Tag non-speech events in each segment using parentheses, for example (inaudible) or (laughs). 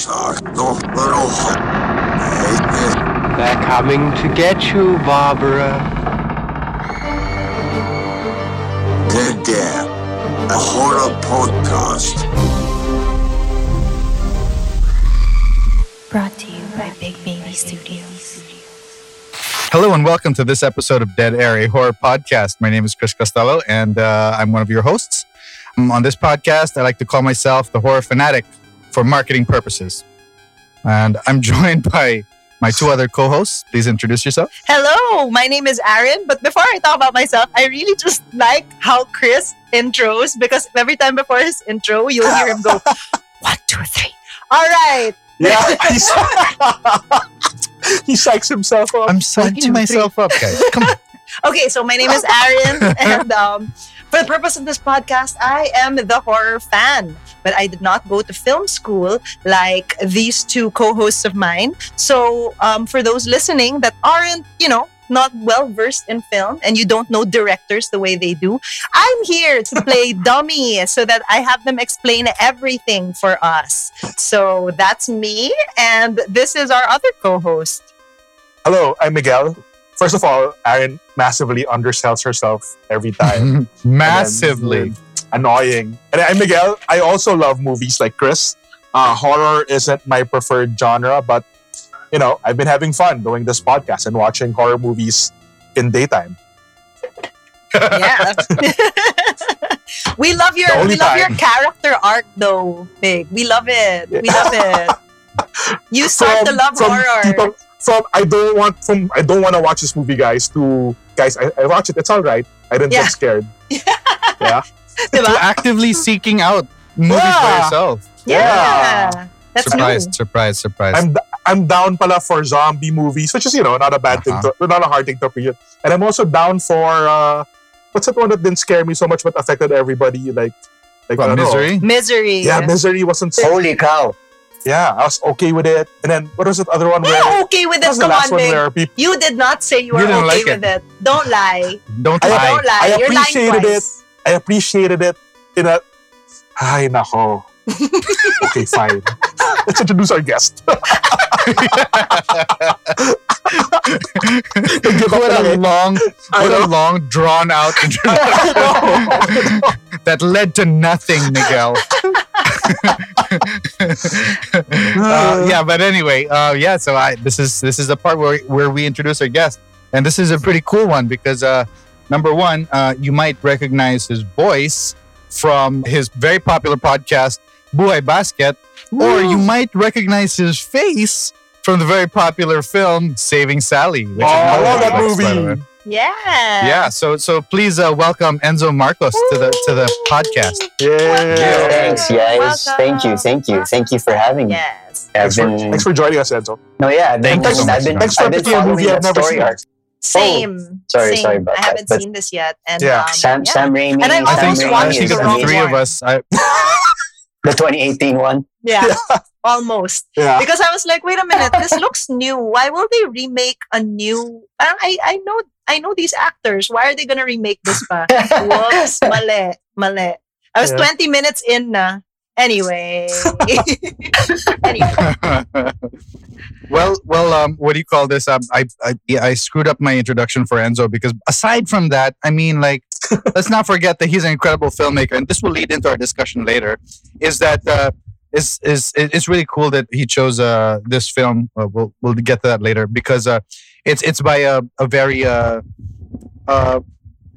Sakto rojo. Este They're coming to get you, Barbara. Dead Dad, a horror podcast. Brought to you by Big Baby Studios. Hello and welcome to this episode of Dead Air, a horror podcast. My name is Chris Costello and uh, I'm one of your hosts. Um, on this podcast, I like to call myself the horror fanatic for marketing purposes. And I'm (laughs) joined by my two other co hosts. Please introduce yourself. Hello, my name is Aaron. But before I talk about myself, I really just like how Chris intros because every time before his intro, you'll hear him go (laughs) one, two, three. All right. Yeah, (laughs) he psychs himself up. I'm One, psyching myself up, guys. Come on. Okay, so my name is Aaron, (laughs) and um, for the purpose of this podcast, I am the horror fan. But I did not go to film school like these two co-hosts of mine. So um, for those listening that aren't, you know, not well versed in film and you don't know directors the way they do, I'm here to (laughs) play dummy so that I have them explain everything for us. So that's me, and this is our other co-host. Hello, I'm Miguel. First of all, Aaron massively undersells herself every time. (laughs) Massively. Annoying. And I'm Miguel. I also love movies like Chris. Uh, horror isn't my preferred genre, but you know, I've been having fun doing this podcast and watching horror movies in daytime. yeah. (laughs) (laughs) we love your we love your character arc though, Big. We love it. We love it. You start to love from horror. people- from I don't want from I don't want to watch this movie, guys. To guys, I, I watch it. It's all right. I didn't Yeah. get scared. (laughs) yeah. To (laughs) Diba? actively seeking out movies by Yeah. yourself. Yeah. yeah. That's Surprise, new. surprise, surprise. I'm I'm down pala for zombie movies, which is you know not a bad thing, Uh-huh. to, not a hard thing to appreciate. And I'm also down for uh, what's that one that didn't scare me so much but affected everybody? Like, like I What, don't know. misery? Misery. Yeah, misery wasn't. So, Holy cow. Yeah, I was okay with it. And then what was that other one where? Okay with it. Come on, one people? You did not say you were You okay like with it. Don't lie. Don't I- lie. Don't lie. I appreciated twice. I appreciated it in a. Ay nako. (laughs) okay, fine. Let's introduce our guest. (laughs) What a long, what a long, drawn out (laughs) introduction that led to nothing, Miguel. (laughs) uh, yeah, but anyway, uh, yeah. So I this is this is the part where where we introduce our guest, and this is a pretty cool one because uh, number one, uh, you might recognize his voice from his very popular podcast, Buhay Basket, or you might recognize his face from the very popular film Saving Sally. Which Oh, I love that Netflix, by the way. movie. Yeah. Yeah, so so please uh, welcome Enzo Marcos to the to the podcast. Yeah. Thanks, guys. Thank you, thank you. Thank you for having me. Yes. I've Thanks for, been, thanks for joining us, Enzo. no, yeah, I've been, Thank you so much. been, Thanks for I've been picking a movie I've never seen. arc. Same. sorry, Same. sorry about I that, haven't but- seen this yet. And Yeah. um, Sam, yeah. Sam Raimi. And I I Sam think almost Raimi watched think is of it the three of us. I, (laughs) The 2018 one. Yeah. (laughs) Almost. Yeah. Because I was like, wait a minute, this looks new. Why will they remake a new? I I know I know these actors. Why are they gonna remake this pa? (laughs) Whoops, mali, mali. I was Yeah. 20 minutes in na. Anyway. (laughs) anyway. well, well, um, what do you call this? Um, I, I, I screwed up my introduction for Enzo because aside from that, I mean, like, let's not forget that he's an incredible filmmaker, and this will lead into our discussion later. Is that uh, is is it's really cool that he chose uh this film. Uh, we'll we'll get to that later because uh, it's it's by a a very uh uh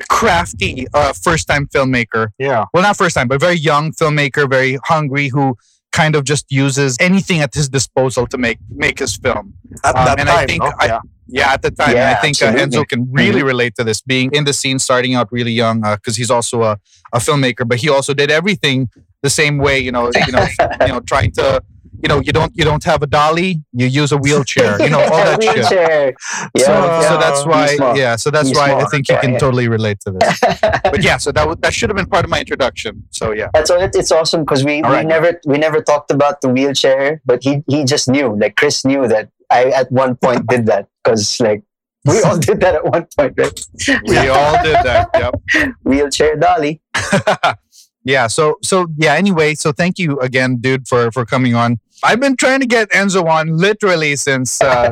crafty uh first time filmmaker Yeah. well not first time but very young filmmaker very hungry who kind of just uses anything at his disposal to make make his film At Um, that and I time, think no? I- yeah. Yeah at the time Yeah, i think uh, can really relate to this being in the scene starting out really young because he's also a, a filmmaker but he also did everything the same way you know you know you know trying to you know you don't you don't have a dolly you use a wheelchair you know all that (laughs) shit Yeah, so, yeah. so that's why yeah so that's He's why i think you can totally relate to this but (laughs) yeah so that, w- that should have been part of my introduction so yeah That's all. It's awesome because we, All we right. never we never talked about the wheelchair, but he he just knew. Like Chris knew that I at one point did that because like we all did that at one point, right? (laughs) we all did that yep (laughs) Wheelchair dolly. (laughs) yeah so so yeah anyway so thank you again dude for for coming on I've been trying to get Enzo on literally since uh,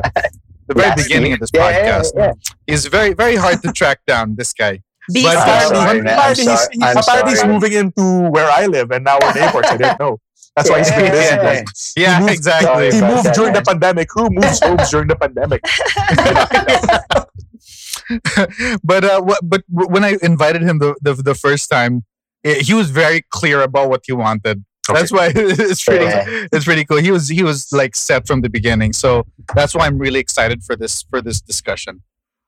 the very Last beginning week. of this Yeah, yeah, podcast. yeah. He's very, very hard to track down. This guy. Be But, I'm uh, sorry. sorry, man. I'm apparently he's, sorry. he- I'm apparently he's moving into where I live and now we're neighbors. I didn't know. That's why he's been busy. Yeah. man. Yeah, moved- exactly. He moved that, during the pandemic. Who moves (laughs) homes during the pandemic? (laughs) but uh, wh- but when I invited him the, the the first time, eh, he was very clear about what he wanted. That's why (laughs) it's pretty Yeah. it's pretty cool. He was he was like set from the beginning, so that's why I'm really excited for this for this discussion.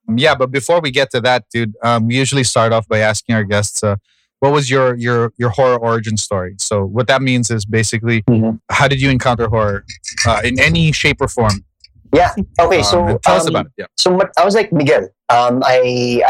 Um, Yeah, but before we get to that, dude, um, we usually start off by asking our guests, uh, what was your your your horror origin story? So what that means is basically, Mhm. how did you encounter horror uh, in any shape or form? Yeah. Okay. Um, So tell us um, about it. Yeah. So what- I was like Miguel. Um, I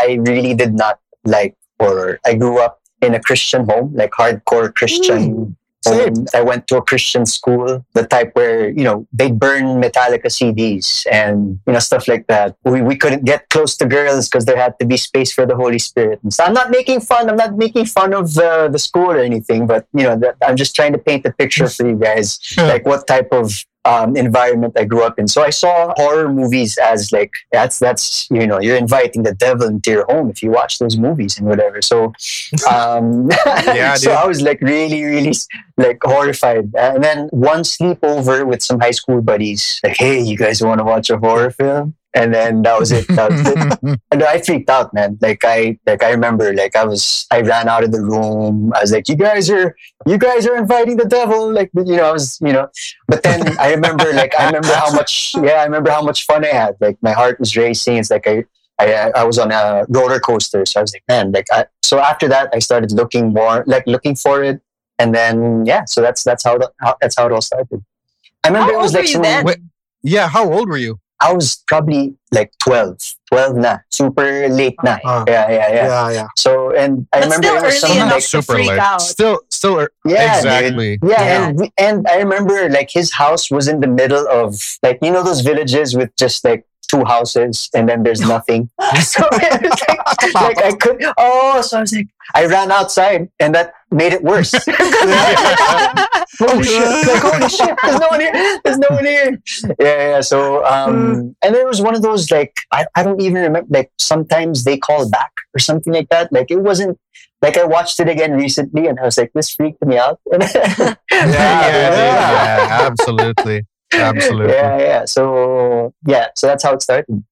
I really did not like horror. I grew up in a Christian home, like hardcore Christian. Same. home. I went to a Christian school, the type where you know they burn Metallica CDs and you know stuff like that. We we couldn't get close to girls because there had to be space for the Holy Spirit. And so I'm not making fun. I'm not making fun of the the school or anything, but you know that, I'm just trying to paint a picture for you guys like what type of um, environment I grew up in. So I saw horror movies as like that's that's you know you're inviting the devil into your home if you watch those movies and whatever. So (laughs) um, (laughs) Yeah, so. I was like really really like horrified. And then one sleepover with some high school buddies, like hey, you guys want to watch a horror film? And then that was it. That was it. (laughs) And I freaked out, man. Like I, like I remember, like I was, I ran out of the room. I was like, "You guys are, you guys are inviting the devil." Like, you know, I was, you know. But then I remember, like, I remember how much, yeah, I remember how much fun I had. Like, my heart was racing. It's like I, I, I was on a roller coaster. So I was like, man, like, I, so after that, I started looking more, like, looking for it, and then yeah, so that's that's how, the, how that's how it all started. I remember How it was old like were you some- then? Wait, yeah, how old were you? I was probably like 12, 12 na, super late na. Ah. yeah, yeah, yeah. Yeah, yeah. So and I But remember still it was early enough like to super freak late. out. Still, still, er- yeah, dude. exactly. Yeah, Yeah. And, and I remember like his house was in the middle of like you know those villages with just like two houses and then there's nothing. (laughs) (laughs) so it was like, like I could oh so I was like I ran outside and that made it worse. (laughs) holy shit! Like holy shit! There's no one here. There's no one here. Yeah, yeah. So um, and there was one of those like I, I don't even remember. Like sometimes they call back or something like that. Like it wasn't. Like I watched it again recently, and I was like, "This freaked me out." yeah, yeah, yeah, yeah, absolutely, absolutely. yeah, yeah. So yeah, so that's how it started.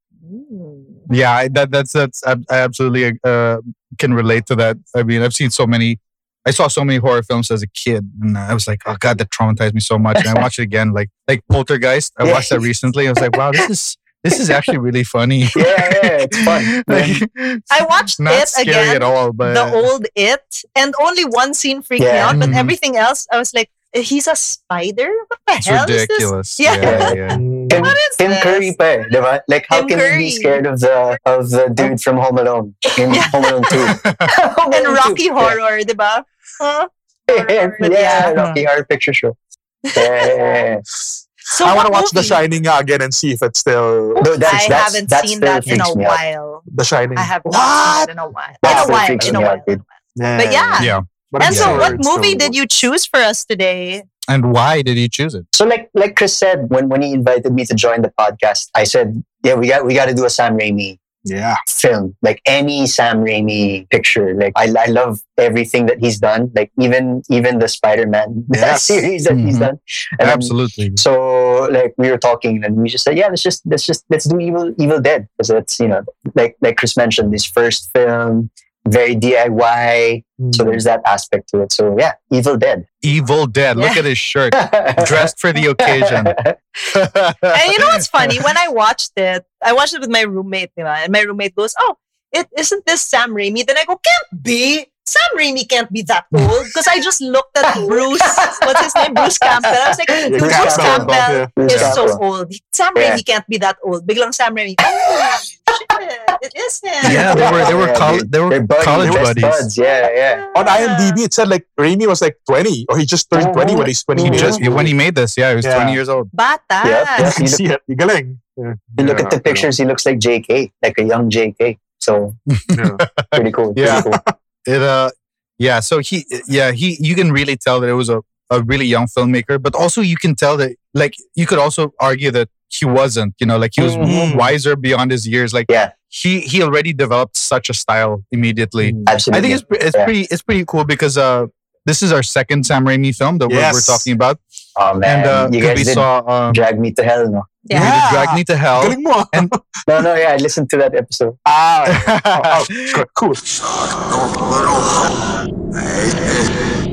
Yeah, I, that that's that's I, I absolutely uh, can relate to that. I mean, I've seen so many. I saw so many horror films as a kid, and I was like, "Oh God, that traumatized me so much." And I watched it again, like like Poltergeist. I watched that recently. I was like, "Wow, this is this is actually really funny." (laughs) Yeah, yeah, it's fun. (laughs) like, I watched not it scary again, at all, but the old It, and only one scene freaked me out, but Mhm. everything else, I was like, he's a spider? What the it's hell ridiculous. is this? Yeah. yeah, yeah. (laughs) Tim, What is Tim this? Curry pa eh, diba? Like how Tim can you Curry. be scared of the of the dude from Home Alone? (laughs) In Yeah. Home Alone 2. (laughs) Home And Alone 2. Rocky Yeah. Horror, di ba? Huh? yeah, yeah, yeah. Rocky Horror Picture Show. Yeah, yeah, yeah. So I want to what watch The? Shining again and see if it's still No, that's, I that's, haven't that's seen that in a freaks me out. while. The Shining. I have not What? seen it in a while. That In a still while, in a while. out. But yeah. yeah. But And I'm so, sure what movie did you choose for us today? And why did you choose it? So like like Chris said, when when he invited me to join the podcast, I said, yeah, we got we got to do a Sam Raimi Yeah. film, like any Sam Raimi picture. Like I, I love everything that he's done. Like even even the Spider Man (laughs) Yes. series that he's Mhm. done. And then- Absolutely. so like we were talking and we just said, yeah, let's just let's just let's do Evil Evil Dead because it's you know like like Chris mentioned, his first film, very DIY. So hmm. there's that aspect to it. So yeah, Evil Dead. Evil Dead. Look Yeah. at his (laughs) shirt. Dressed for the occasion. (laughs) And you know what's funny? When I watched it, I watched it with my roommate, and my roommate goes, "Oh, it isn't this Sam Raimi?" Then I go, "Can't be. Sam Raimi can't be that old." Because I just looked at (laughs) Bruce. What's his name? Bruce Campbell. I was like, Yeah, Bruce Campbell, Campbell yeah. Bruce is so Campbell. old. Sam Yeah. Raimi can't be that old. Biglang Sam Raimi. Oh, shit, it is him. Yeah, they were they were Yeah, coll- dude. they were They're buddies, college buddies. buds. Yeah, yeah. On IMDb, it said like Raimi was like 20, or he just turned 20 when he's when he He made just this when he made this, yeah, he was Yeah. 20 years old. Bata. Yep, yep. You can see it. You galing. Yeah. You look at the Yeah, pictures, he looks like JK, like a young JK. So Yeah. pretty cool. Yeah. Pretty cool. (laughs) It uh yeah, so he yeah, he you can really tell that it was a, a really young filmmaker, but also you can tell that like you could also argue that he wasn't. You know, like he was Mhm. wiser beyond his years. Like Yeah. he he already developed such a style immediately. Absolutely. I think it's it's Yeah. pretty it's pretty cool because uh this is our second Sam Raimi film that we're, we're talking about, oh man, and uh, you 'cause guys we did saw um, drag me to hell, no? We Yeah. did Drag Me to Hell. Galing mo. ah. (laughs) No, no, yeah, I listened to that episode. ah, oh, oh, (laughs) cool. Sakto pero hot. Eh, eh.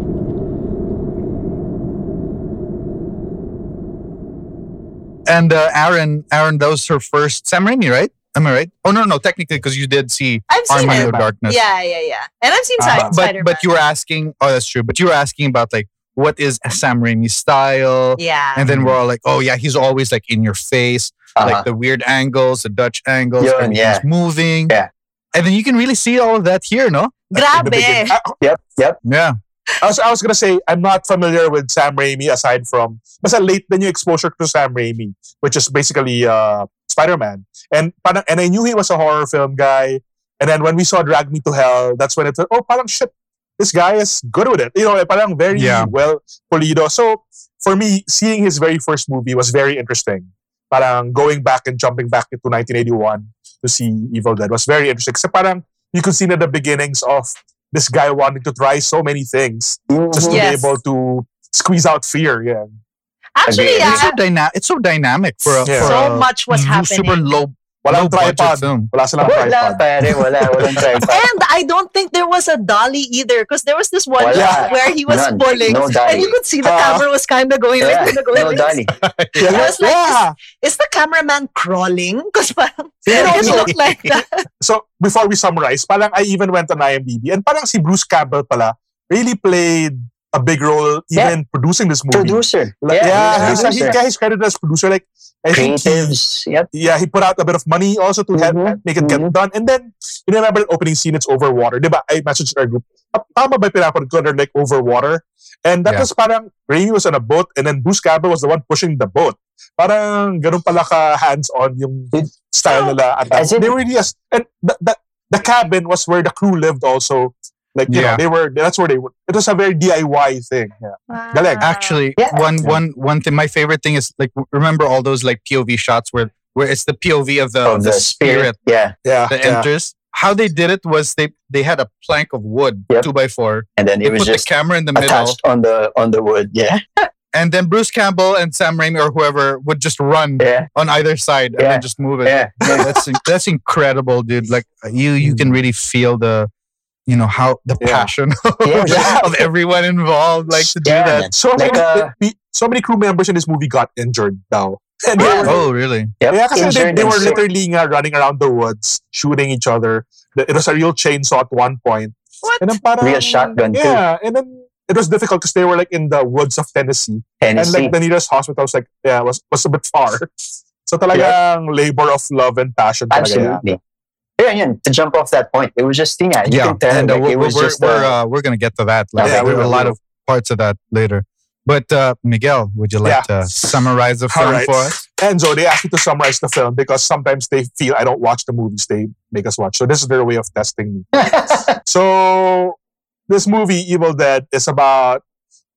and uh, Aaron, Aaron, that was her first Sam Raimi, right? Am I right? Oh no, no, technically because you did see I've seen Army it. of Darkness. Yeah, yeah, yeah. And I've seen Uh, Side but Spider-Man. but you were asking. Oh, that's true. But you were asking about like what is Sam Raimi's style, yeah. and then we're all like, oh yeah, he's always like in your face, Uh-huh. like the weird angles, the Dutch angles, Yun, everything's yeah. moving. Yeah. And then you can really see all of that here, no? Grabe. beginning. I, (laughs) yep, yep. Yeah. I was, I was gonna say I'm not familiar with Sam Raimi aside from basta late the new exposure to Sam Raimi, which is basically uh, Spider-Man. And and I knew he was a horror film guy. And then when we saw Drag Me to Hell, that's when it's oh parang shit, this guy is good with it. You know, eh, parang very Yeah. well pulido. So for me, seeing his very first movie was very interesting. Parang going back and jumping back into 1981 to see Evil Dead was very interesting. Kasi parang you could see na the beginnings of this guy wanting to try so many things just to Yes. be able to squeeze out fear. Yeah. Actually, Agree. It's so yeah. dyna- It's so dynamic for a, Yeah. for So a much was lo- super happening. low, Walang budget tripod. Wala silang Wala, tripod. (laughs) pare, wala, walang (laughs) tripod. And I don't think there was a dolly either because there was this one Wala. where he was None. pulling No and you could see the Ah. camera was kind of going Yeah, like, kinda going no like dolly. this. I was like, yeah. is, is the cameraman crawling? Because parang Yeah, it no. looked like that. (laughs) So before we summarize, parang I even went on IMDb and parang si Bruce Campbell pala really played a big role even producing this movie. Producer. Like, yeah, he's a he's, he, producer. he's credited as producer. Like I think he, Yep. yeah, he put out a bit of money also to help Mhm, make it get mhm. done. And then, you remember the opening scene, it's over water. Diba? I messaged our group, "Ah, tama ba yung pinapanood ko? They're like over water. And that Yeah. was parang, Raimi was on a boat and then Bruce Campbell was the one pushing the boat. Parang ganun pala ka hands-on yung style nila. At that. They were really, as, and the, the, the cabin was where the crew lived also. Like, you Yeah. know, they were, that's where they were. It was a very DIY thing. Yeah. Galing. Actually, Yeah. one Yeah. one one thing. My favorite thing is like remember all those like POV shots where where it's the POV of the, Of the spirit. Yeah. Yeah. that yeah. enters. How they did it was they they had a plank of wood, Yep. two by four. And then They it was just the camera in the middle, attached on the on the wood. Yeah. (laughs) and then Bruce Campbell and Sam Raimi or whoever would just run Yeah. on either side and then just move it. Yeah. Man, that's that's incredible, dude. Like you you can mm. really feel the you know how the Yeah. passion (laughs) Yeah, yeah. of (laughs) everyone involved like to do that. So Like, many, uh, so many crew members in this movie got injured now. (laughs) And they Yeah. were- Oh, really? Yep. Yeah, kasi they, they were literally nga running around the woods, shooting each other. It was a real chainsaw at one point. What? And then parang, Real shotgun too. Yeah, and then it was difficult because they were like in the woods of Tennessee. And like the nearest hospital was like, yeah, was, was a bit far. So talagang labor of love and passion talaga yan. Absolutely. Yeah, yeah. To jump off that point, it was just thing. Yeah, you yeah, can tell and uh, we're, it was we're, just we're, uh, uh, we're gonna get to that. Like, Yeah, we there are a lot of parts of that later. But uh, Miguel, would you like to summarize the film All right. for us? Enzo, they asked me to summarize the film because sometimes they feel I don't watch the movies they make us watch. So this is their way of testing me. (laughs) So this movie, Evil Dead, is about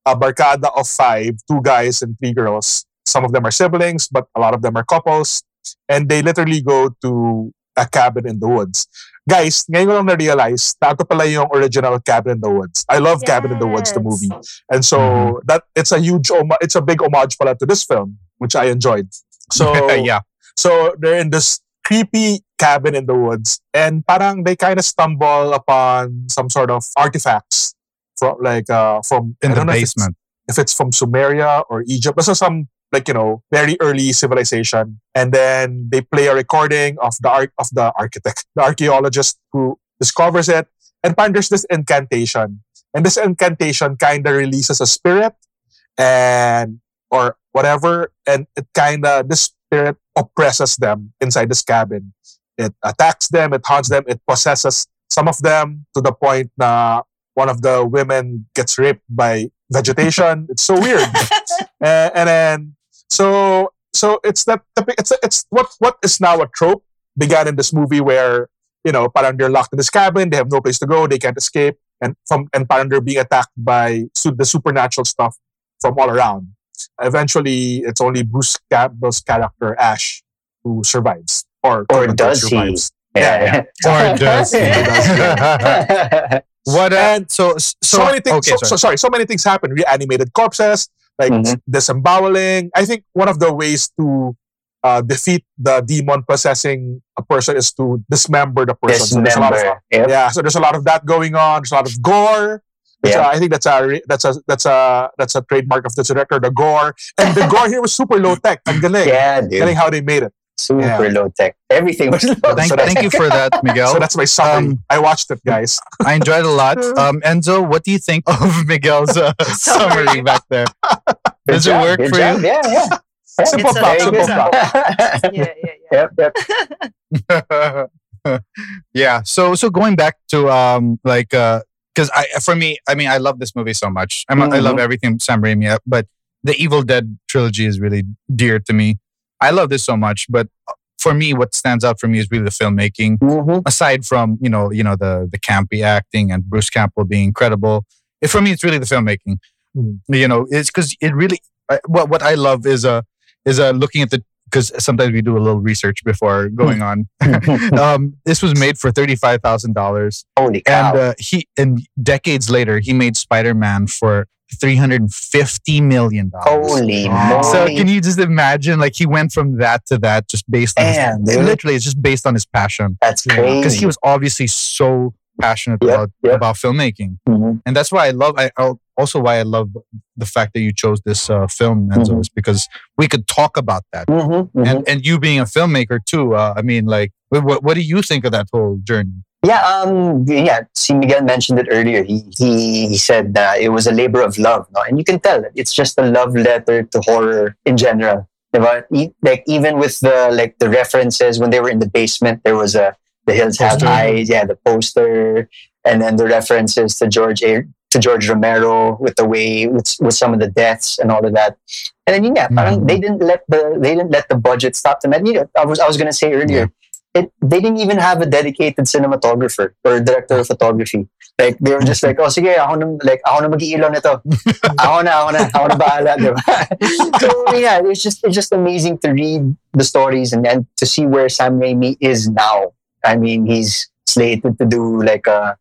a barcada of five, two guys and three girls. Some of them are siblings, but a lot of them are couples. And they literally go to a cabin in the woods. Guys, ngayon ko lang na-realize, tato pala yung original Cabin in the Woods. I love Cabin in the Woods, the movie. And so Mhm. that it's a huge, oma- it's a big homage pala to this film, which I enjoyed. So (laughs) yeah, so they're in this creepy cabin in the woods, and parang they kind of stumble upon some sort of artifacts from like uh from in I the don't if it's- basement. if it's from Sumeria or Egypt. But so some like you know very early civilization, and then they play a recording of the arch of the architect, the archaeologist who discovers it, and there's this incantation, and this incantation kind of releases a spirit, and or whatever, and it kind of this spirit oppresses them inside this cabin. It attacks them, it haunts them, it possesses some of them to the point that one of the women gets raped by vegetation. it's so weird. (laughs) Uh, and then so so it's that it's it's what what is now a trope began in this movie where you know parang they're locked in this cabin, they have no place to go, they can't escape, and from and parang they're being attacked by su- the supernatural stuff from all around. eventually it's only Bruce Campbell's character Ash who survives, or Or quote, unquote, does he? survives. Yeah. (laughs) Or does he? (laughs) what? And so so, So, many things. Okay, so, sorry. so sorry. So many things happen. Reanimated corpses, like Mhm. disemboweling. I think one of the ways to uh, defeat the demon possessing a person is to dismember the person. So there's a lot of Dismember. Yep. yeah. So there's a lot of that going on. There's a lot of gore. There's Yeah. a- I think that's a that's a that's a that's a trademark of the director. The gore and the gore here was super low tech. Ang galing. Yeah, Galing how they made it. Super Yeah. low tech. Everything was low Thank, So tech. thank you for that, (laughs) Miguel. So that's my summary. Um, I watched it, guys. (laughs) I enjoyed it a lot. (laughs) Um, Enzo, what do you think of Miguel's uh, summary back there? Good Does it work for job. you? Yeah, yeah. Simple It's a plot. Simple good plot. Yeah, yeah, yeah. yep, yep. yeah. So so going back to um like uh because I for me I mean I love this movie so much. I'm, I love Mhm. everything Sam Raimi, uh, but the Evil Dead trilogy is really dear to me. I love this so much, but for me, what stands out for me is really the filmmaking. Mhm. Aside from you know you know the the campy acting and Bruce Campbell being incredible, it, for me it's really the filmmaking. Mhm. You know, it's because it really I, what what I love is uh is uh looking at the because sometimes we do a little research before going on. (laughs) um, this was made for thirty five thousand dollars, Holy cow. and uh, he and decades later he made Spider Man for three hundred and fifty million dollars. Holy moly. So can you just imagine, like he went from that to that just based on Damn, his, literally it's just based on his passion That's crazy. because he was obviously so passionate Yep, about yep. about filmmaking, Mhm. and that's why I love. I also why I love the fact that you chose this uh, film, Enzo, Mhm. is because we could talk about that, Mhm, mhm. and and you being a filmmaker too. Uh, I mean, like, what, what do you think of that whole journey? Yeah, um, yeah. See, Miguel mentioned it earlier. He he, he said that it was a labor of love, no? and you can tell it. It's just a love letter to horror in general. Like even with the like the references when they were in the basement, there was a the hills have eyes, yeah, the poster, and then the references to George A- to George Romero with the way with, with some of the deaths and all of that. And then yeah, Mhm. they didn't let the they didn't let the budget stop them. And you know, I was I was gonna say earlier, it they didn't even have a dedicated cinematographer or director of photography. Like they were just like, oh sige, ako na, like ako na mag-iilaw nito. (laughs) ako na, ako na, ako na bahala, di ba? (laughs) so yeah, it's just it's just amazing to read the stories and then to see where Sam Raimi is now. I mean, he's slated to do like a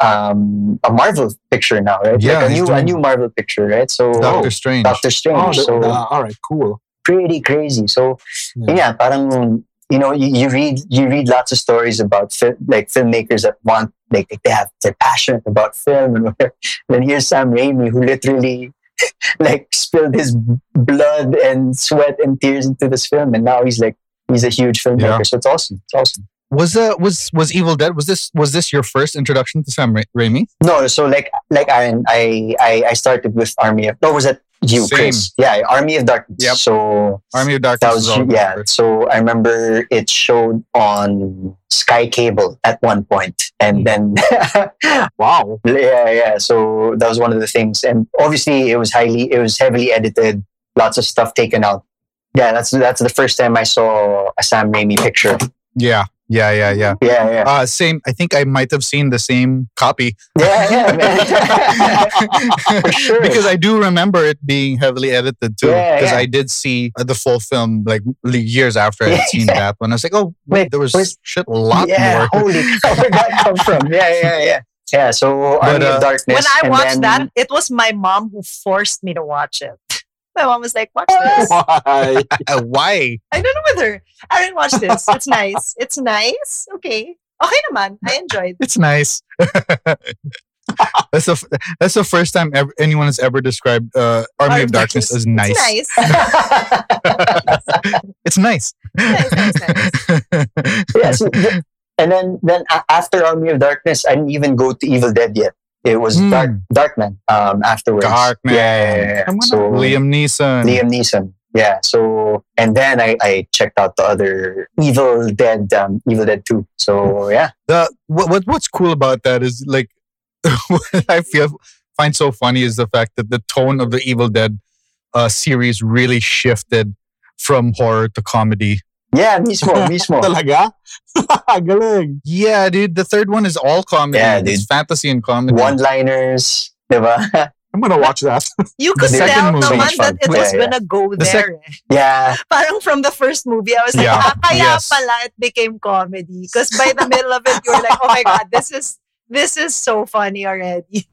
um a Marvel picture now, right? Yeah, like a new a new Marvel picture, right? So Doctor Strange. Doctor Strange. Oh, so the- all right, cool. pretty crazy. So Yeah. yeah, parang you know you, you read you read lots of stories about fil- like filmmakers that want like they have they're passionate about film and whatever. (laughs) Then here's Sam Raimi who literally (laughs) like spilled his blood and sweat and tears into this film, and now he's like he's a huge filmmaker. Yeah. So it's awesome. It's awesome. Was uh was was Evil Dead? Was this was this your first introduction to Sam Ra- Raimi? No, so like like Aaron, I I, I started with Army of no was that you Same. Chris? Yeah, Army of Darkness. Yep. So Army of That Darkness. was yeah. So I remember it showed on Sky Cable at one point, and then (laughs) Wow. yeah, yeah. So that was one of the things, and obviously it was highly, it was heavily edited, lots of stuff taken out. Yeah, that's that's the first time I saw a Sam Raimi picture. Yeah, yeah, yeah, yeah. Yeah, yeah, Uh, same. I think I might have seen the same copy yeah, yeah, man. (laughs) For sure. because I do remember it being heavily edited too. Because yeah. I did see uh, the full film like years after I had seen that one. I was like, oh, wait, Wait, there was where's- shit a lot yeah, more. holy cow, (laughs) where'd that come from? Yeah, yeah, yeah. Yeah, so But, Army uh, of Darkness. When I and watched then- that, it was my mom who forced me to watch it. My mom was like, "Watch this." (laughs) Why? (laughs) Why? I don't know whether I didn't watch this. It's nice. It's nice. Okay. Oh, Okay naman. I enjoyed. It's nice. (laughs) that's the f- that's the first time ever, anyone has ever described uh, Army of Darkness as nice. It's nice. It's nice. Nice, nice, nice. yeah, so and then then after Army of Darkness, I didn't even go to Evil Dead yet. It was Hmm. Dark Darkman um, afterwards. Darkman. Yeah, yeah, yeah, yeah. Come on So Liam Neeson. Liam Neeson. Yeah. So and then I, I checked out the other Evil Dead, um, Evil Dead Two. So yeah, the what, what what's cool about that is like (laughs) what I feel find so funny is the fact that the tone of the Evil Dead uh, series really shifted from horror to comedy. Yeah, mismo, mismo. (laughs) Talaga? (laughs) Galing. Yeah, dude, the third one is all comedy. Yeah, It's dude. fantasy and comedy. One-liners, diba? (laughs) I'm gonna watch that. You could The second tell movie naman is that it was Yeah, yeah. gonna go The sec- there. eh. Yeah. Parang from the first movie, I was like, Yeah, ah, kaya yes. pala it became comedy. Because by the middle of it, you were like, oh my God, this is this is so funny already.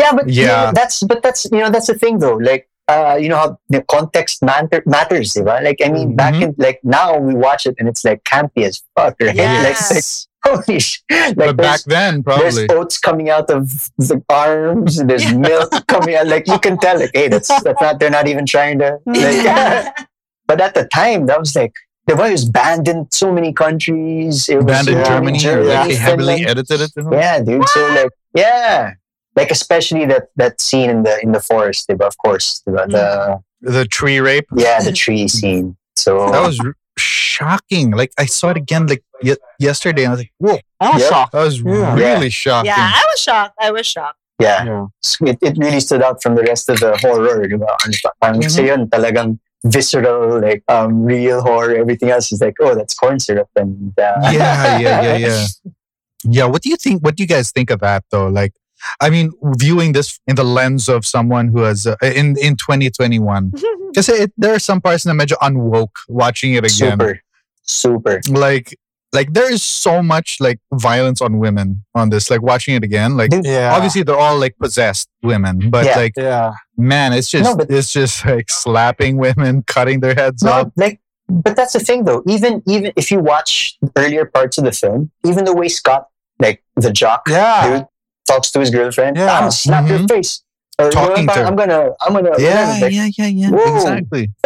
Yeah, but you know, Yeah. that's but that's you know that's the thing though. Like uh, you know how the context matter, matters, diba? Like I mean, back Mhm. in like now we watch it and it's like campy as fuck, right? Yes. Like, like holy sh- like but back there's, then, there's oats coming out of the arms. There's Yeah. milk (laughs) coming out. Like you can tell, like hey, that's that's not. They're not even trying to. Like, Yeah. (laughs) (laughs) but at the time, that was like the one was banned in so many countries. It was Banned in uh, Germany, yeah. they heavily Finland. edited it. Yeah, dude. So like, yeah, like especially that that scene in the in the forest, diba? of course, diba? the The tree rape. yeah the tree scene. So That was shocking. Like I saw it again like ye- yesterday. And I was like, whoa, I was Yep. shocked. that was Yeah. really shocking. yeah, I was shocked. I was shocked. yeah, Yeah. it, it really stood out from the rest of the horror. Diba? Ano pa, Parang kasi yun talagang visceral, like um, real horror. Everything else is like, oh, that's corn syrup and uh, yeah, yeah, yeah, (laughs) yeah. Yeah. What do you think? What do you guys think of that though? Like, I mean, viewing this in the lens of someone who has uh, in in 2021, because (laughs) there are some parts that are medyo unwoke watching it again. super, super. Like, like there is so much like violence on women on this. Like watching it again, like Dude, Yeah. obviously they're all like possessed women, but Yeah. like Yeah. man, it's just No, but- it's just like slapping women, (laughs) cutting their heads No, off. like, but that's the thing though. Even even if you watch earlier parts of the film, even the way Scott, like the jock, Yeah. dude, talks to his girlfriend, Yeah. I'm gonna slap your face. Or, you know, Talking to her. I'm gonna, I'm gonna, Yeah, like, yeah, yeah, yeah. Whoa. Exactly. (laughs)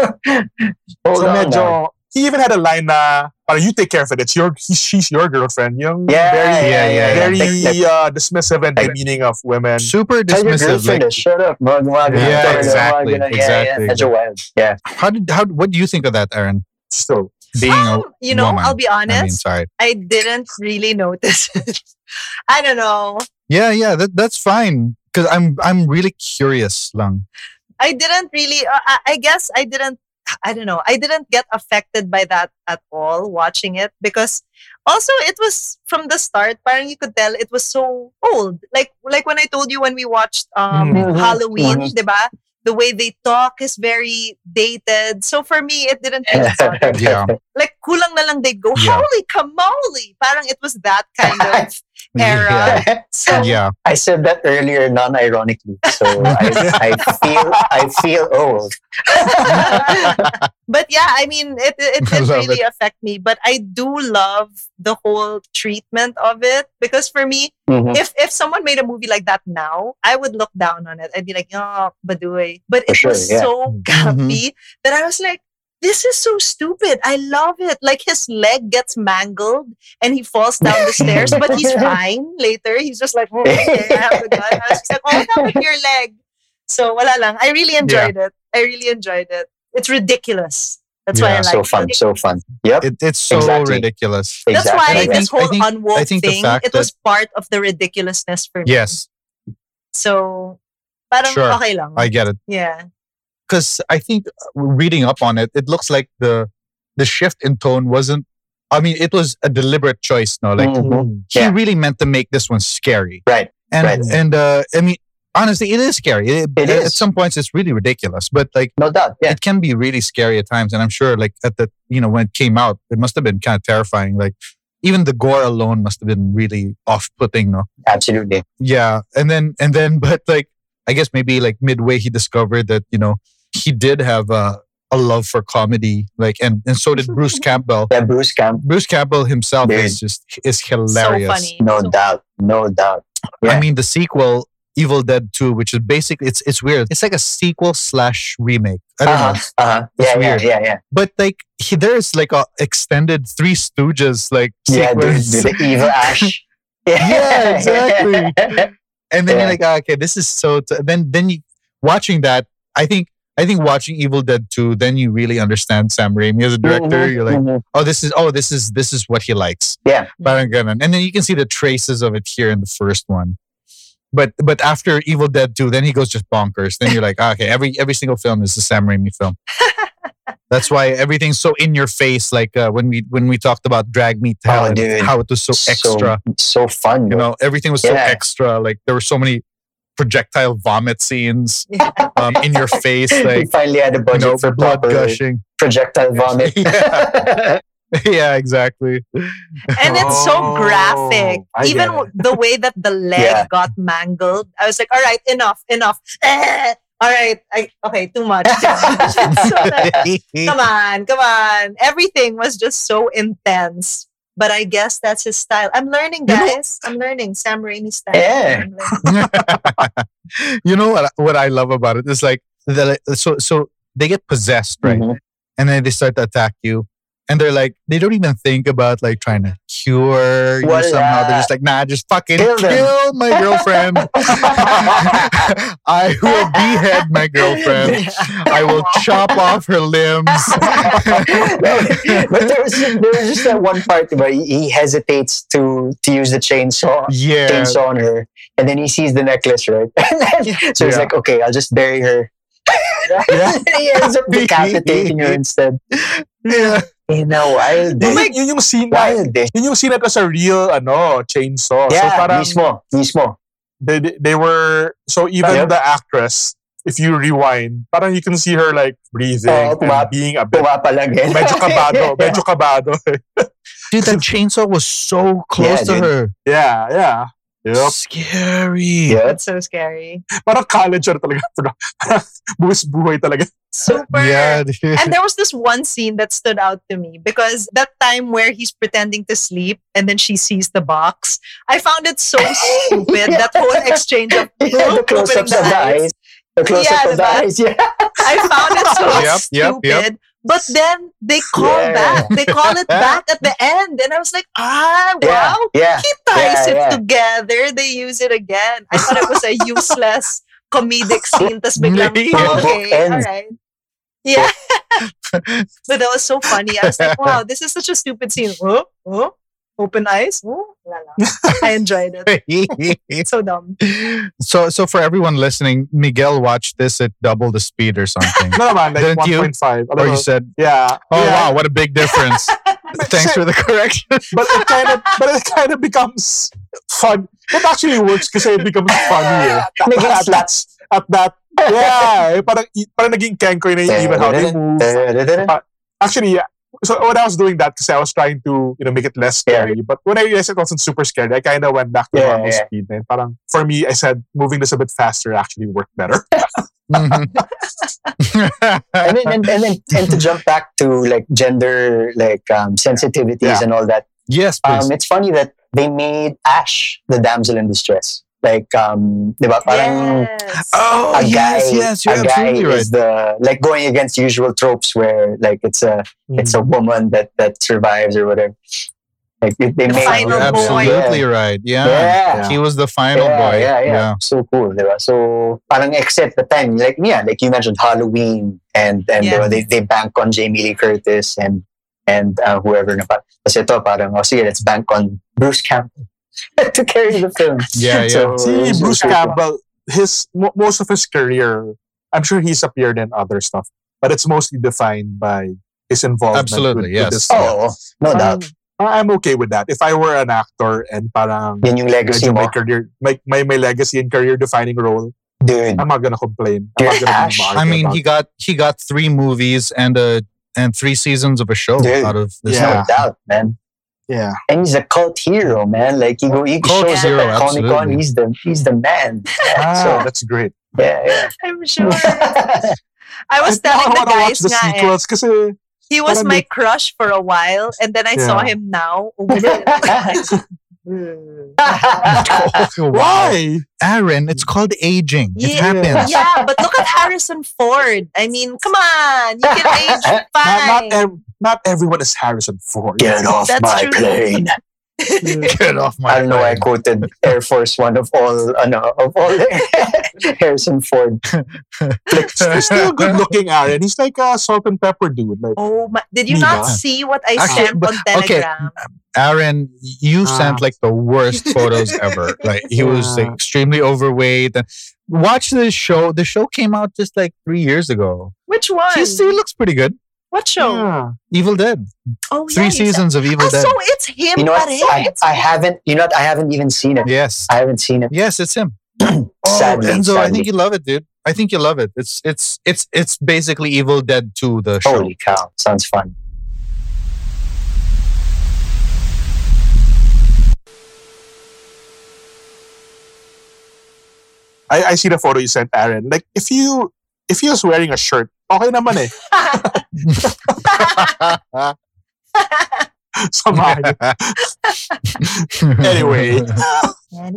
hold So on now. medyo, he even had a line na, parang you take care of it. It's your, he, she's your girlfriend. Yung Yeah, very, yeah, yeah, very Like- like, uh, dismissive and Like- demeaning of women. Super Tell your dismissive. girlfriend Like, to shut up. Mga gumagano Yeah, ka, mga exactly, gumagano. Yeah, yeah. exactly. Medyo wild. Yeah. how did how? What do you think of that, Aaron? So Being a Um, you know, woman. I'll be I mean, honest. sorry. I didn't really notice it. (laughs) I don't know. Yeah, yeah. That that's fine. Because I'm I'm really curious, lang. I didn't really. Uh, I, I guess I didn't. I don't know. I didn't get affected by that at all watching it because also it was from the start. Parang you could tell it was so old. Like like when I told you when we watched um Mhm, Halloween, mhm. diba? The way they talk is very dated. So for me, it didn't feel exotic. (laughs) Yeah. like kulang na lang they'd go, Yeah. holy camole! Parang it was that kind of (laughs) era. Yeah. So yeah. I said that earlier non-ironically. So I, I feel I feel old. but yeah, I mean, it it did love really affect me. But I do love the whole treatment of it because for me, Mhm. if if someone made a movie like that now, I would look down on it. I'd be like, oh, baduy. But For it sure, was yeah. so (laughs) campy that I was like. This is so stupid. I love it. Like his leg gets mangled and he falls down the (laughs) stairs, but he's fine later. He's just like, oh, okay, I have the gun. I was just like, oh, what happened to your leg? So wala lang. I really enjoyed it. I really enjoyed it. It's ridiculous. That's why I like so it. fun, so fun. Yep. It, it's so Exactly. ridiculous. That's exactly. why And I this think- I whole think- unwoke I think the thing, fact it was part of the ridiculousness for me. Yes, So, parang Sure. okay lang. I get it. yeah. Because I think uh, reading up on it, it looks like the the shift in tone wasn't. I mean, it was a deliberate choice. No, like Mhm. he Yeah. really meant to make this one scary. Right. And Right. and uh, I mean, honestly, it is scary. It, It At is. some points, it's really ridiculous, but like No doubt. Yeah. it can be really scary at times. And I'm sure, like at the you know when it came out, it must have been kind of terrifying. Like even the gore alone must have been really off-putting. No, Absolutely. yeah. And then and then, (laughs) but like I guess maybe like midway, he discovered that you know he did have a a love for comedy. Like and and so did Bruce (laughs) Campbell. Yeah, Bruce Camp. Bruce Campbell himself Dude. is just is hilarious. So funny. No So- doubt. No doubt. I mean, the sequel, Evil Dead 2, which is basically it's it's weird. It's like a sequel slash remake. I don't Uh-huh. know. Uh-huh. Yeah, yeah, weird. yeah, yeah. But like he, there's like a extended Three Stooges like Yeah, dude, sequence. dude, the (laughs) evil Ash. (laughs) Yeah, exactly. and then Yeah. you're like, ah, okay, this is so. T-. Then then you watching that. I think I think watching Evil Dead 2, then you really understand Sam Raimi as a director. Mhm, You're like, mhm. oh, this is oh, this is this is what he likes. Yeah. Parang ganun. And then you can see the traces of it here in the first one. But but after Evil Dead 2, then he goes just bonkers. Then you're like, ah, okay, every every single film is a Sam Raimi film. (laughs) That's why everything's so in your face. Like uh, when we when we talked about Drag Me to Hell Oh, how it was so extra. so fun. you bro. know, everything was so extra. Like there were so many projectile vomit scenes Yeah. um, in your face, we like finally had a you budget know, for blood gushing. projectile (laughs) vomit. Yeah. (laughs) yeah, exactly. and it's so Oh, graphic. I Even w- the way that the (laughs) leg Yeah. got mangled, I was like, "All right, enough, enough." Eh, all right, I, okay, too much. So like, come on, come on. Everything was just so intense. But I guess that's his style. I'm learning, You know- guys. I'm learning Sam Raimi style. Yeah. (laughs) You know what? What I love about it is like the so so they get possessed, right? Mhm. And then they start to attack you, and they're like they don't even think about like trying to cure you somehow. They're just like, nah, just fucking Kill kill, my girlfriend. (laughs) (laughs) I will behead my girlfriend. I will chop off her limbs. (laughs) but there was, there just that one part where he, he hesitates to to use the chainsaw yeah. chainsaw on her, and then he sees the necklace, right? And then, so he's Yeah. like, "Okay, I'll just bury her." he ends up decapitating her instead. yeah. In a wild day. yun yung scene na, Wild day. yun yung scene na sa real, ano, chainsaw. so Yeah, parang, mismo, mismo. they, they- were, so even Yep. the actress, if you rewind, parang you can see her like breathing Oo, and puma- being a bit, Pumapalagay. (laughs) medyo kabado, (laughs) medyo kabado. Dude, that (laughs) chainsaw was so close Yeah, to dude. her. yeah, yeah. Yep. Scary. Yeah. That's so scary. Parang college ano talaga. Parang buwis buhay talaga. Super. Yeah. And there was this one scene that stood out to me because that time where he's pretending to sleep and then she sees the box. I found it so (laughs) stupid. That whole exchange of Yeah, (laughs) the close-ups of the eyes. eyes. The close-up Yeah, of the eyes, yeah. I found it so Yep, yep, stupid. yep. But then they call Yeah. back. They call it (laughs) back at the end. And I was like, ah, wow. yeah. He ties Yeah, it yeah. together. They use it again. I thought it was a (laughs) useless comedic scene. Tapos biglang, Yeah. oh, okay, all right. (laughs) Yeah. but that was so funny. I was like, wow, this is such a stupid scene. Oh, oh, open eyes. Oh, la, la. (laughs) I enjoyed it. (laughs) So dumb. so so for everyone listening, Miguel watched this at double the speed or something. (laughs) No naman, like Didn't you? 1.5. or you said, yeah. "Oh yeah. wow, what a big difference." Thanks for the correction. But it kind of, but it kind of becomes fun. It actually works kasi it becomes funny eh. Naging at, that, at that, yeah, eh, parang, parang naging kenkoy na yung even how they move. Actually, yeah. So when I was doing that, because I was trying to, you know, make it less scary. But when I realized it wasn't super scary, I kind of went back to Yeah, normal yeah. speed. And parang, for me, I said moving this a bit faster actually worked better. (laughs) (laughs) And then and, and then and to jump back to like gender like um, sensitivities Yeah. and all that yes, please. um, it's funny that they made ash the damsel in distress like um diba, parang Yes. oh a yes, guy yes, you're a guy absolutely right. is the like going against usual tropes where like it's a it's a woman that that survives or whatever like they, they The made final boy. absolutely right. Yeah. yeah. he was the final yeah, boy. Yeah, yeah, So cool, diba? So, parang except the time, like, yeah, like you mentioned Halloween and, and Yeah. diba, they, they bank on Jamie Lee Curtis and and uh, whoever na pa. Kasi ito, parang, oh, sige, let's bank on Bruce Campbell (laughs) to carry the film. Yeah, yeah. So, See, Bruce super. Campbell, his mo- most of his career, I'm sure he's appeared in other stuff, but it's mostly defined by his involvement. Absolutely, with, with yes. this Oh, no Um, doubt. I'm okay with that. If I were an actor and parang Yan yung legacy medyo mo. my career, my, my, my legacy and career defining role, Dude. I'm not gonna complain. I'm Dude, not gonna be I mean, he got he got three movies and a and three seasons of a show Dude. out of this. Yeah. No doubt, man. Yeah. And he's a cult hero, man. Like, he, go, he Cult shows hero, up at Comic Con. He's the, he's the man. Ah, (laughs) So- that's great. Yeah, (laughs) I'm sure. I was I telling the wanna watch guys the nga eh, sequels kasi he was my crush for a while and then I saw him now. (laughs) over there. wow. why? Aaron, it's called aging. It Yeah. happens. yeah, but look at Harrison Ford. I mean, come on. You can (laughs) age Not, fine. not, ev- not everyone is Harrison Ford. Get off That's my true. plane. (laughs) (laughs) Get off my I don't know why I quoted Air Force One of all, ano, of all (laughs) Harrison Ford. He's still good looking, Aaron. He's like a salt and pepper dude. Like, oh my, did you Yeah. not see what I Actually, sent but- on okay. Telegram? Aaron, you Ah. sent like the worst photos ever. (laughs) Like he was like, extremely overweight. And watch this show. The show came out just like three years ago. Which one? He's, he looks pretty good. What show? Yeah. Evil Dead. Oh, Three yeah, you seasons of Evil Ah, Dead. so it's him. You know what? pa. I, It's I haven't. You know what? I haven't even seen it. Yes. I haven't seen it. Yes, it's him. (clears throat) Oh, Sadly, Enzo, I think you love it, dude. I think you love it. It's it's it's it's basically Evil Dead 2, the show. Holy cow! Sounds fun. I, I see the photo you sent, Aaron. Like, if you if he was wearing a shirt, okay naman eh. (laughs) Samahan niyo. (laughs) Anyway.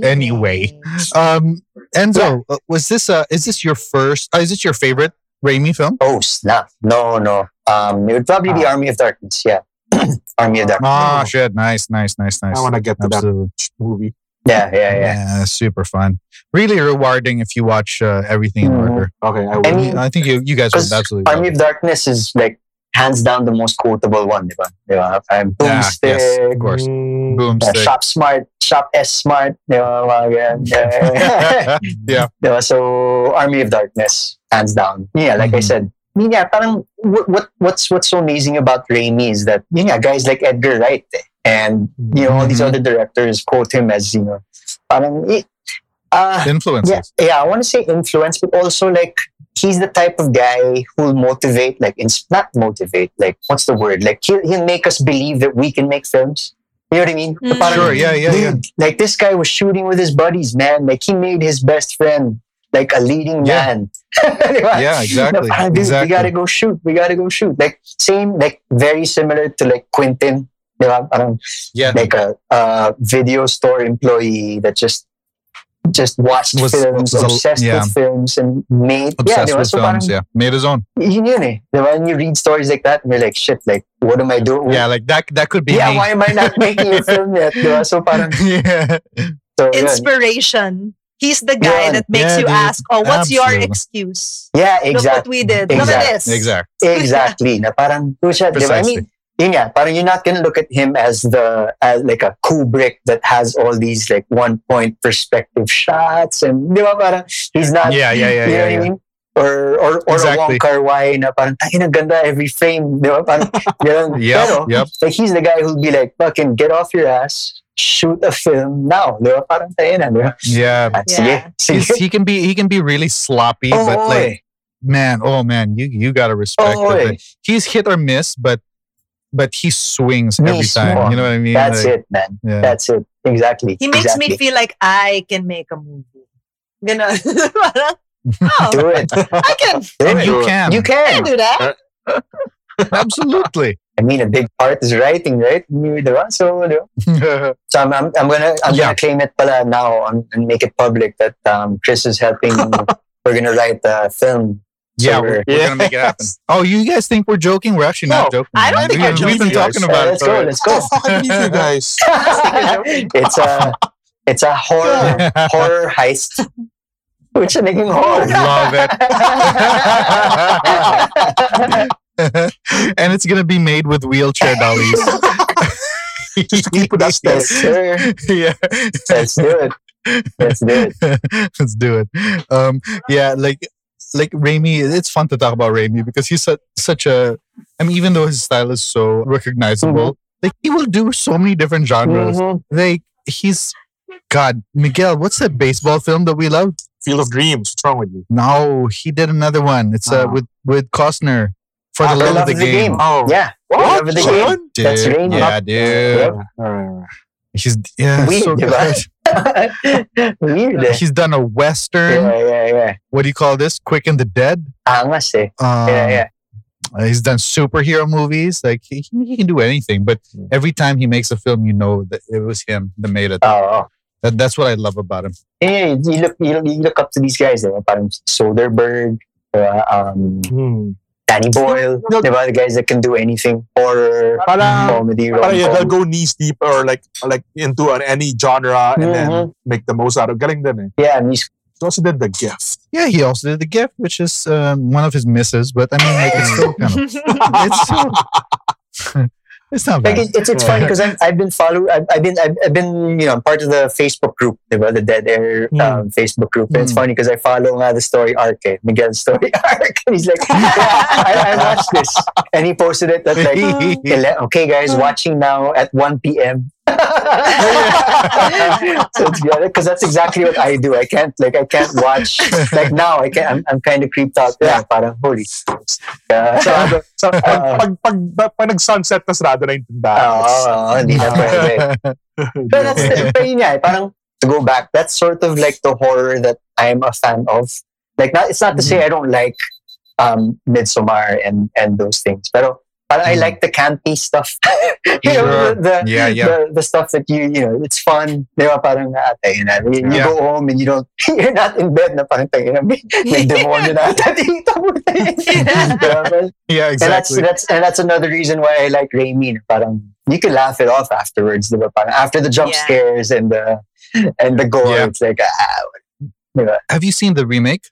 Anyway. um, Enzo, uh, was this uh is this your first? Uh, is this your favorite Raimi film? Oh snap! No, no. Um, it would probably be Army of Darkness. Yeah, (clears throat) Army of Darkness. Ah, shit! Nice, nice, nice, nice. I want to get to that movie. Yeah, yeah, yeah. Yeah, super fun. Really rewarding if you watch uh, everything in Mhm. order. Okay, I I will. mean, I think you you guys would absolutely. Army of Darkness is like hands down the most quotable one, diba? Diba? Um, Yeah, Boomstick, yes, of course. it. Mm, Boom uh. Shop Smart, Shop S Smart, diba? Mga ganyan. (laughs) (laughs) Yeah. yeah. Diba? So Army of Darkness, hands down. Yeah, like I Mhm. said. yun nga, parang what, what what's what's so amazing about Raimi is that yun nga, guys like Edgar Wright eh, and you know all these Mhm. other directors quote him as you know parang eh, uh, Influences. yeah, yeah, I want to say influence, but also like he's the type of guy who'll motivate, like ins- not motivate, like what's the word? Like he'll, he'll make us believe that we can make films. You know what I mean? Mm. Parang, Sure, yeah, yeah, yeah. Like this guy was shooting with his buddies, man. Like he made his best friend like a leading Yeah. man. (laughs) Yeah, exactly. Na parang, dude, exactly. we gotta go shoot. We gotta go shoot. Like same, like very similar to like Quentin. Diba? Parang yeah. like a, a video store employee that just just watched Was- films, was a- obsessed yeah. with films, and made Obsessed yeah, diba? with so films. parang, Yeah. Made his own. yun yun eh. Diba? When you read stories like that, and you're like, shit, like, what am I doing? Yeah, like that. That could be. Yeah, me. why am I not (laughs) making a film yet? Diba? So parang, (laughs) yeah. so. Inspiration. He's the guy Yun. that makes Yeah, you dude. ask, oh, what's your excuse? Yeah, Look what exactly. we did. Look at Exact- this. Exactly. (laughs) Exactly. na parang, yun siya, diba? I Precisely. mean, yun nga, parang you're not gonna look at him as the as like a Kubrick that has all these like one point perspective shots and di ba parang he's not Yeah, yeah, yeah, you know yeah. what I yeah. mean? Or or or Exactly. a Wong Kar Wai na parang ay ang ganda every frame, di ba? Parang (laughs) ganun. Yep, Pero yep. like he's the guy who'll be like, fucking get off your ass, shoot a film now, di ba? Parang tayo na, di ba? Yeah. Ah, Sige, Yeah. sige. He's, he can be he can be really sloppy, Oh, but like oy. man, oh man, you you gotta respect Oh, it. oy. He's hit or miss, but but he swings every Mismo. time. You know what I mean? That's Like, it, man. Yeah. That's it. Exactly. He makes exactly. me feel like I can make a movie. You know? oh, (laughs) Do it. I can, (laughs) Do and it. you can. You I can can. do that. (laughs) Absolutely. I mean, a big part is writing, right? You, diba? So, so I'm, I'm, I'm gonna I'm Yeah. gonna claim it pala now on, and make it public that um, Chris is helping. we're gonna write the film. So yeah, we're- we're, we're gonna make it happen. (laughs) Oh, you guys think we're joking? We're actually not No, joking. I don't man. think we, we're We've been talking about Yeah, it. let's go. Let's go. (laughs) fuck, I believe you guys. (laughs) it's a it's a horror horror heist. Which a naging horror. Love it. and it's gonna be made with wheelchair dollies. Just keep it as yes, yeah. Let's do it. Let's do it. Let's do it. Um, yeah, like like Raimi, it's fun to talk about Raimi because he's such such a. I mean, even though his style is so recognizable, like he will do so many different genres. Mhm. Like he's God, Miguel. What's that baseball film that we love? Field of Dreams. What's wrong with you? No, he did another one. It's uh, Ah. with with Costner for Ah, the love, of the, game. Oh, Yeah. What? Love of the So game. Dude, That's Raimi. Yeah, dude. Yep. Right, right. He's yeah, Weird, so good. (laughs) Weird eh. He's done a western. Yeah, yeah, yeah. What do you call this? Quick and the Dead. Angas eh. Um, Yeah, yeah. He's done superhero movies. Like he, he can do anything, but every time he makes a film, you know that it was him that made it. Oh, oh. That, that's what I love about him. Yeah, you look, you, you look up to these guys? Parang Soderbergh, diba? um, Hmm. Danny Boyle, No. diba? The guys that can do anything. Horror, Parang- comedy, Parang yeah, they'll go knees deep or like like into an, any genre and then Mhm. make the most out of Galing din eh. Yeah, and he's He also did The Gift. Yeah, he also did the gift, which is um, one of his misses. But I mean, like, it's still kind of (laughs) it's still, It's not Like bad. it, it's it's funny because I've, I've been follow I've, I've been I've, I've been you know part of the Facebook group, diba? the Dead Air Mm. um, Facebook group. And it's Mm. funny because I follow nga the story arc, eh, Miguel's story (laughs) arc, and he's like, (laughs) I, I watched this, and he posted it at like, (laughs) okay, guys, watching now at one p.m. so because that's exactly what I do. I can't like I can't watch like now. I can't. I'm, I'm kind of creeped out. Yeah, parang holy. (laughs) Uh, Sarado, sa, pag, Oo. pag, pag, pag, pag nag-sunset na sarado na yung tindahan. Oo, oo, hindi na pwede. (laughs) But that's but yun nga, eh, parang to go back, that's sort of like the horror that I'm a fan of. Like not, it's not to say I don't like um Midsommar and and those things, pero parang I Mhm. like the campy stuff. (laughs) you know, the, the, Yeah, yeah. The, the stuff that you you know, it's fun. Di ba parang tayo na. You, you Yeah. go home and you don't (laughs) you're not in bed na parang tayo na may, may (laughs) demonyo na ata dito. Diba? yeah, And that's exactly. that's and that's another reason why I like Raimi. Parang you can laugh it off afterwards, diba? Parang after the jump Yeah. scares and the and the gore, Yeah. it's like ah, diba? Have you seen the remake?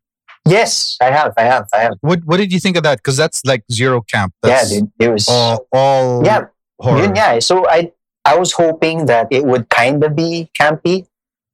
Yes, I have, I have, I have. What What did you think of that? Because that's like zero camp. yeah, dude, it was all all yeah, horror. yun nga eh. So I I was hoping that it would kind of be campy.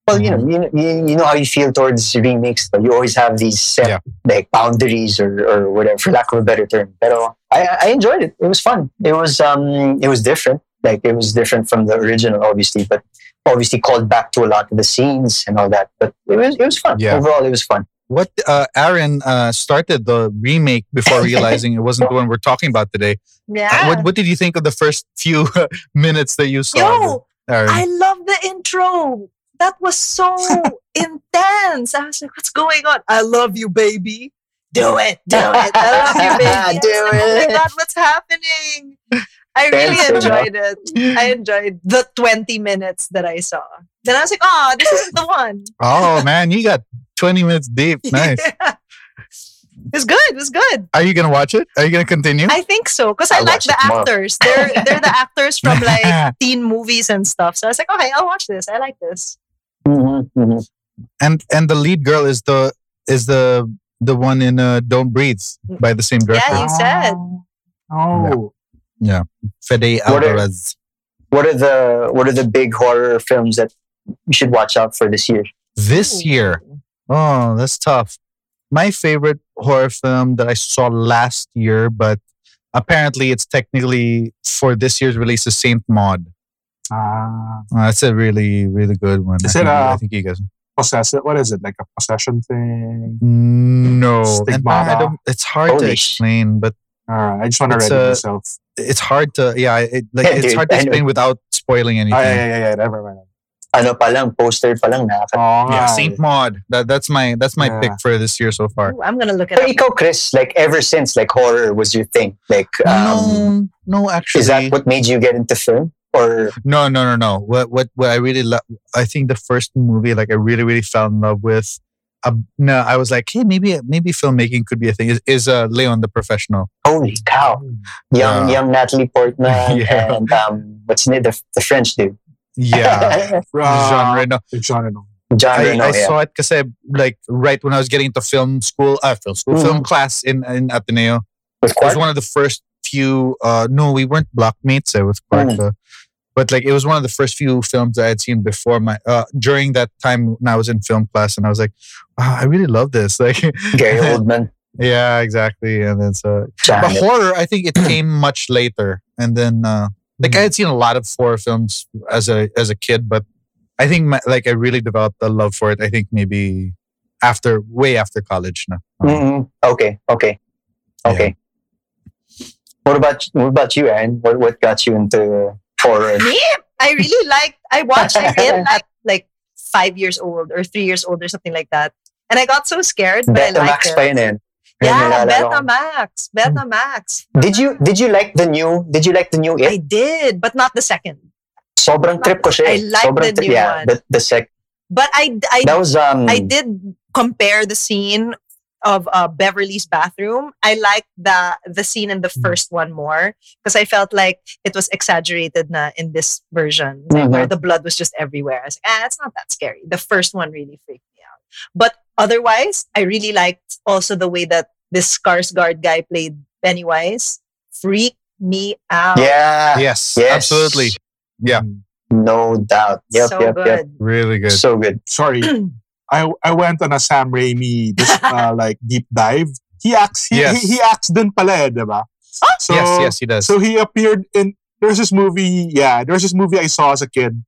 Well, you know, you, you you know how you feel towards remakes. But You always have these set Yeah. like boundaries or or whatever, for (laughs) lack of a better term. But I I enjoyed it. It was fun. It was um it was different. Like it was different from the original, obviously, but obviously called back to a lot of the scenes and all that. But it was it was fun. Yeah. Overall, it was fun. What uh, Aaron uh, started the remake before (laughs) realizing it wasn't the one we're talking about today. Yeah. Uh, What What did you think of the first few (laughs) minutes that you saw? Yo, Aaron? I love the intro. That was so (laughs) intense. I was like, what's going on? I love you, baby. Do it. Do it. I love you, baby. Do like, Oh my it. God, what's happening? I really enjoyed it. I enjoyed the 20 minutes that I saw. Then I was like, oh, this isn't the one. oh man, you got twenty minutes deep. (laughs) Nice. Yeah. It was good. It's good. Are you gonna watch it? Are you gonna continue? I think so because I I'll like the actors. They're they're the (laughs) actors from like (laughs) teen movies and stuff. So I was like, okay, I'll watch this. I like this. Mhm, mhm. and and the lead girl is the is the the one in uh, Don't Breathe by the same director, Yeah, you said. Oh. Yeah. Fede What are- Alvarez. What are the what are the big horror films that you should watch out for this year? This year, oh, that's tough. My favorite horror film that I saw last year, but apparently it's technically for this year's release is Saint Maud. Ah. Uh, that's a really really good one. Is I it, think, uh, I think you guys. Possessive. What is it? Like a possession thing? No, Stigmata. I don't, it's hard to Holy sh- explain, but Alright. I just want to ready myself. it's hard to yeah, it, like (laughs) it's hard to explain without spoiling anything. Oh, yeah, yeah, yeah, yeah. Never mind. Ano pa lang, poster pa lang nakaka- Oh, Yeah, Saint Maud. That, that's my that's my Yeah. pick for this year so far. Ooh, I'm gonna look at it But up. ikaw, Chris, like ever since like horror was your thing, like um, no, no, actually, is that what made you get into film? Or no, no, no, no. What what what I really love. I think the first movie like I really really fell in love with. Uh, no, I was like, hey, maybe maybe filmmaking could be a thing. Is, is uh, Leon the Professional? holy cow, young Yeah. young Natalie Portman (laughs) Yeah. and um, what's the, the the French dude, Yeah, Jean Reno. Jean Reno. John I, Reno. I yeah. saw it because like right when I was getting into film school, uh, film school, Mhm. film class in in Ateneo. with It was one of the first few. Uh, no, we weren't blockmates uh, with Quark, Mm. though. but like it was one of the first few films I had seen before my. Uh, during that time when I was in film class, and I was like, wow, I really love this. (laughs) Like, Gary (laughs) Oldman, yeah, exactly. And then so, but Janet. horror, I think it came much later, and then uh, like I had seen a lot of horror films as a as a kid, but I think my, like I really developed a love for it. I think maybe after way after college. No, Mhm. Okay, okay, okay. What about what about you, Aaron? What what got you into horror? Me? I really liked. I watched it at (laughs) like five years old or three years old or something like that, and I got so scared, but I liked Betamax it. Yeah, Ayun, naalala ko. Betamax, Betamax. Did you did you like the new did you like the new I did, but not the second. Sobrang trip ko siya. I eh. like Sobrang the trip- new yeah, one. The, the sec But I, I, that was um I did compare the scene of uh, Beverly's bathroom. I liked the the scene in the Mm. first one more because I felt like it was exaggerated na in this version, like Mhm. where the blood was just everywhere. I was like, ah, it's not that scary. The first one really freaked me out. But otherwise, I really liked also the way that this Skarsgård guy played Pennywise. Freaked me out. Yeah, Yes, Yes. absolutely. Yeah. no doubt. Yep, so yep, good. yep. Really good. So good. Sorry, (clears throat) I I went on a Sam Raimi this, (laughs) uh, like deep dive. He acts. He, Yes. he, he acts din pala, eh, di ba? So, yes, yes, he does. So he appeared in. There's this movie. Yeah, there's this movie I saw as a kid,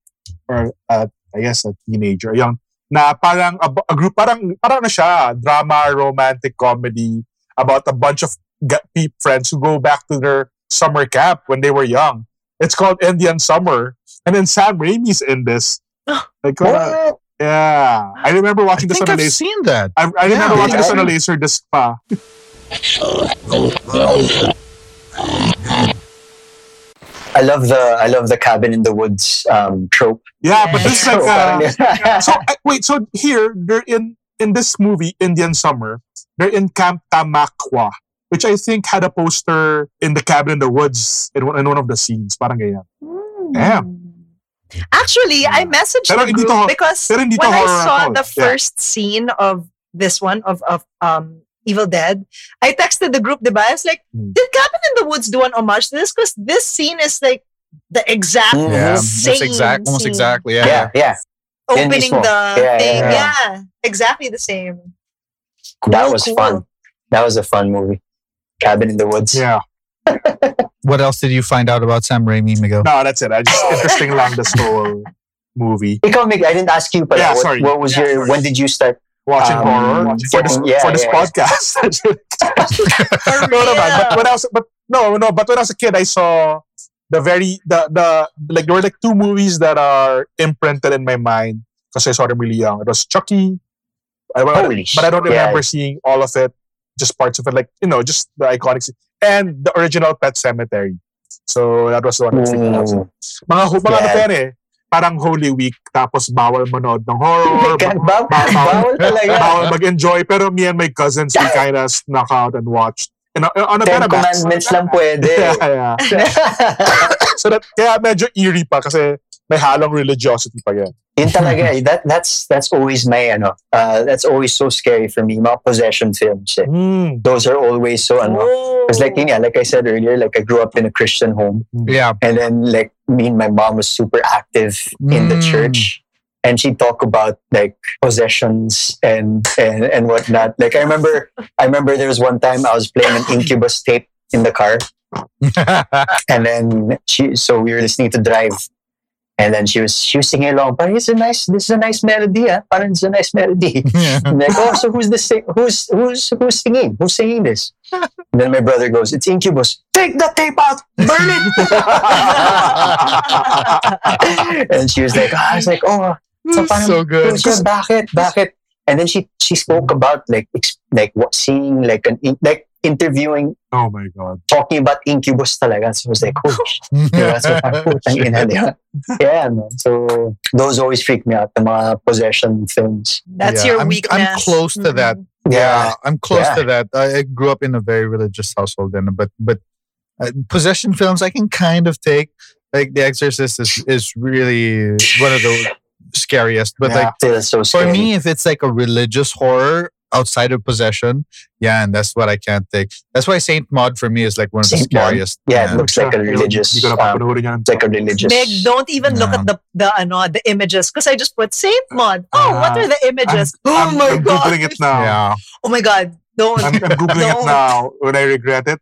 or uh, I guess a teenager, a young. Na parang a, a group, parang parang na siya drama, romantic comedy about a bunch of ga- pe- friends who go back to their summer camp when they were young. It's called Indian Summer, and then Sam Raimi's in this. Like, uh, What? yeah, I remember I watching this think on a I've laser. seen that. I, I remember Yeah. watching this on a laser disc pa. (laughs) I love the I love the cabin in the woods um, trope. Yeah, but this is like uh, (laughs) so uh, (laughs) wait, so here they're in in this movie Indian Summer, they're in Camp Tamakwa, which I think had a poster in the cabin in the woods in one, in one of the scenes. Parang ganyan. Damn. Actually, I messaged Pero the group to ho- because pero hindi to when I saw at all. the Yeah. first scene of this one of of um Evil Dead, I texted the group, the I was like, Hmm. did Cabin in the Woods do an homage to this? Because this scene is like the exact Mhm. Yeah, same that's exact, almost scene. exactly. Yeah. yeah, yeah. opening the Yeah, thing. yeah, Yeah, yeah. exactly the same. that was cool. fun. That was a fun movie. Cabin in the Woods. Yeah. (laughs) What else did you find out about Sam Raimi, Miguel? No, that's it. I just interesting lang this whole movie. Ikaw, Mig, I didn't ask you, but Yeah, what, sorry. what was Yeah, your? sorry. When did you start? Watching Um, horror for this yeah, for this yeah, yeah. podcast. (laughs) For no, no, man. But when I was, but no, no. But when I was a kid, I saw the very the the like there were like two movies that are imprinted in my mind because I saw them really young. It was Chucky, I, but, Holy but I don't sh- yeah. remember seeing all of it, just parts of it, like you know, just the iconic, scene. and the original Pet Sematary. So that was the one. that freaked me out. Mga ho- mga ano Yeah. pa yan eh, parang Holy Week tapos bawal manood ng horror, (laughs) Ka- ba- Bawal, bawal talaga. bawal mag-enjoy. Pero me and my cousins, we kind of snuck out and watched. And, uh, on a Ten commandments lang pwede. (laughs) Yeah, yeah. (laughs) so that, kaya medyo eerie pa kasi may halong religiosity pa yan. Yun talaga. (laughs) That, that's, that's always my, ano, uh, that's always so scary for me. Mga possession films. Eh. Mm. Those are always so, ano. Oh. Because like, yun nga, like I said earlier, like I grew up in a Christian home. Yeah. And then like me and my mom was super active in the Mm. church. And she'd talk about like possessions and, and and whatnot. Like I remember I remember there was one time I was playing an incubus tape in the car. (laughs) And then she so we were listening to Drive. And then she was she was singing along, but it's a nice this is a nice melody, ah. Parang it's a nice melody. (laughs) I'm like, oh, so who's the sing- who's who's who's singing? Who's singing this? And (laughs) then my brother goes, it's Incubus. Take the tape out, burn it. (laughs) and she was like, ah, I was like, oh, so parang, so good. siya, bakit, bakit? And then she she spoke about like ex- like what seeing like an like interviewing oh my God. talking about Incubus talaga. So I was like, oh, (laughs) yeah, so parang putang ina, (laughs) di? Yeah, man. So those always freak me out, the mga possession films. That's Yeah, your I'm- weakness. I'm close to that. Mhm. Yeah, I'm close Yeah. to that. I, I grew up in a very religious household, and but but uh, possession films I can kind of take. Like The Exorcist is is really one of the (sighs) scariest. But Yeah. like so for me, if it's like a religious horror outside of possession, yeah, and that's what I can't take. That's why Saint Maud for me is like one of the Saint Maud. scariest. Yeah, it looks like a Hindi ko- religious. Hindi ko na um, papanoorin yan. it's like a religious. Meg, don't even look at the the ano the images because I just put Saint Maud. Oh, what are the images? oh I'm, my I'm god! googling it now. Yeah, Oh my god! Don't. I'm, I'm googling it Don't. now. Would I regret it?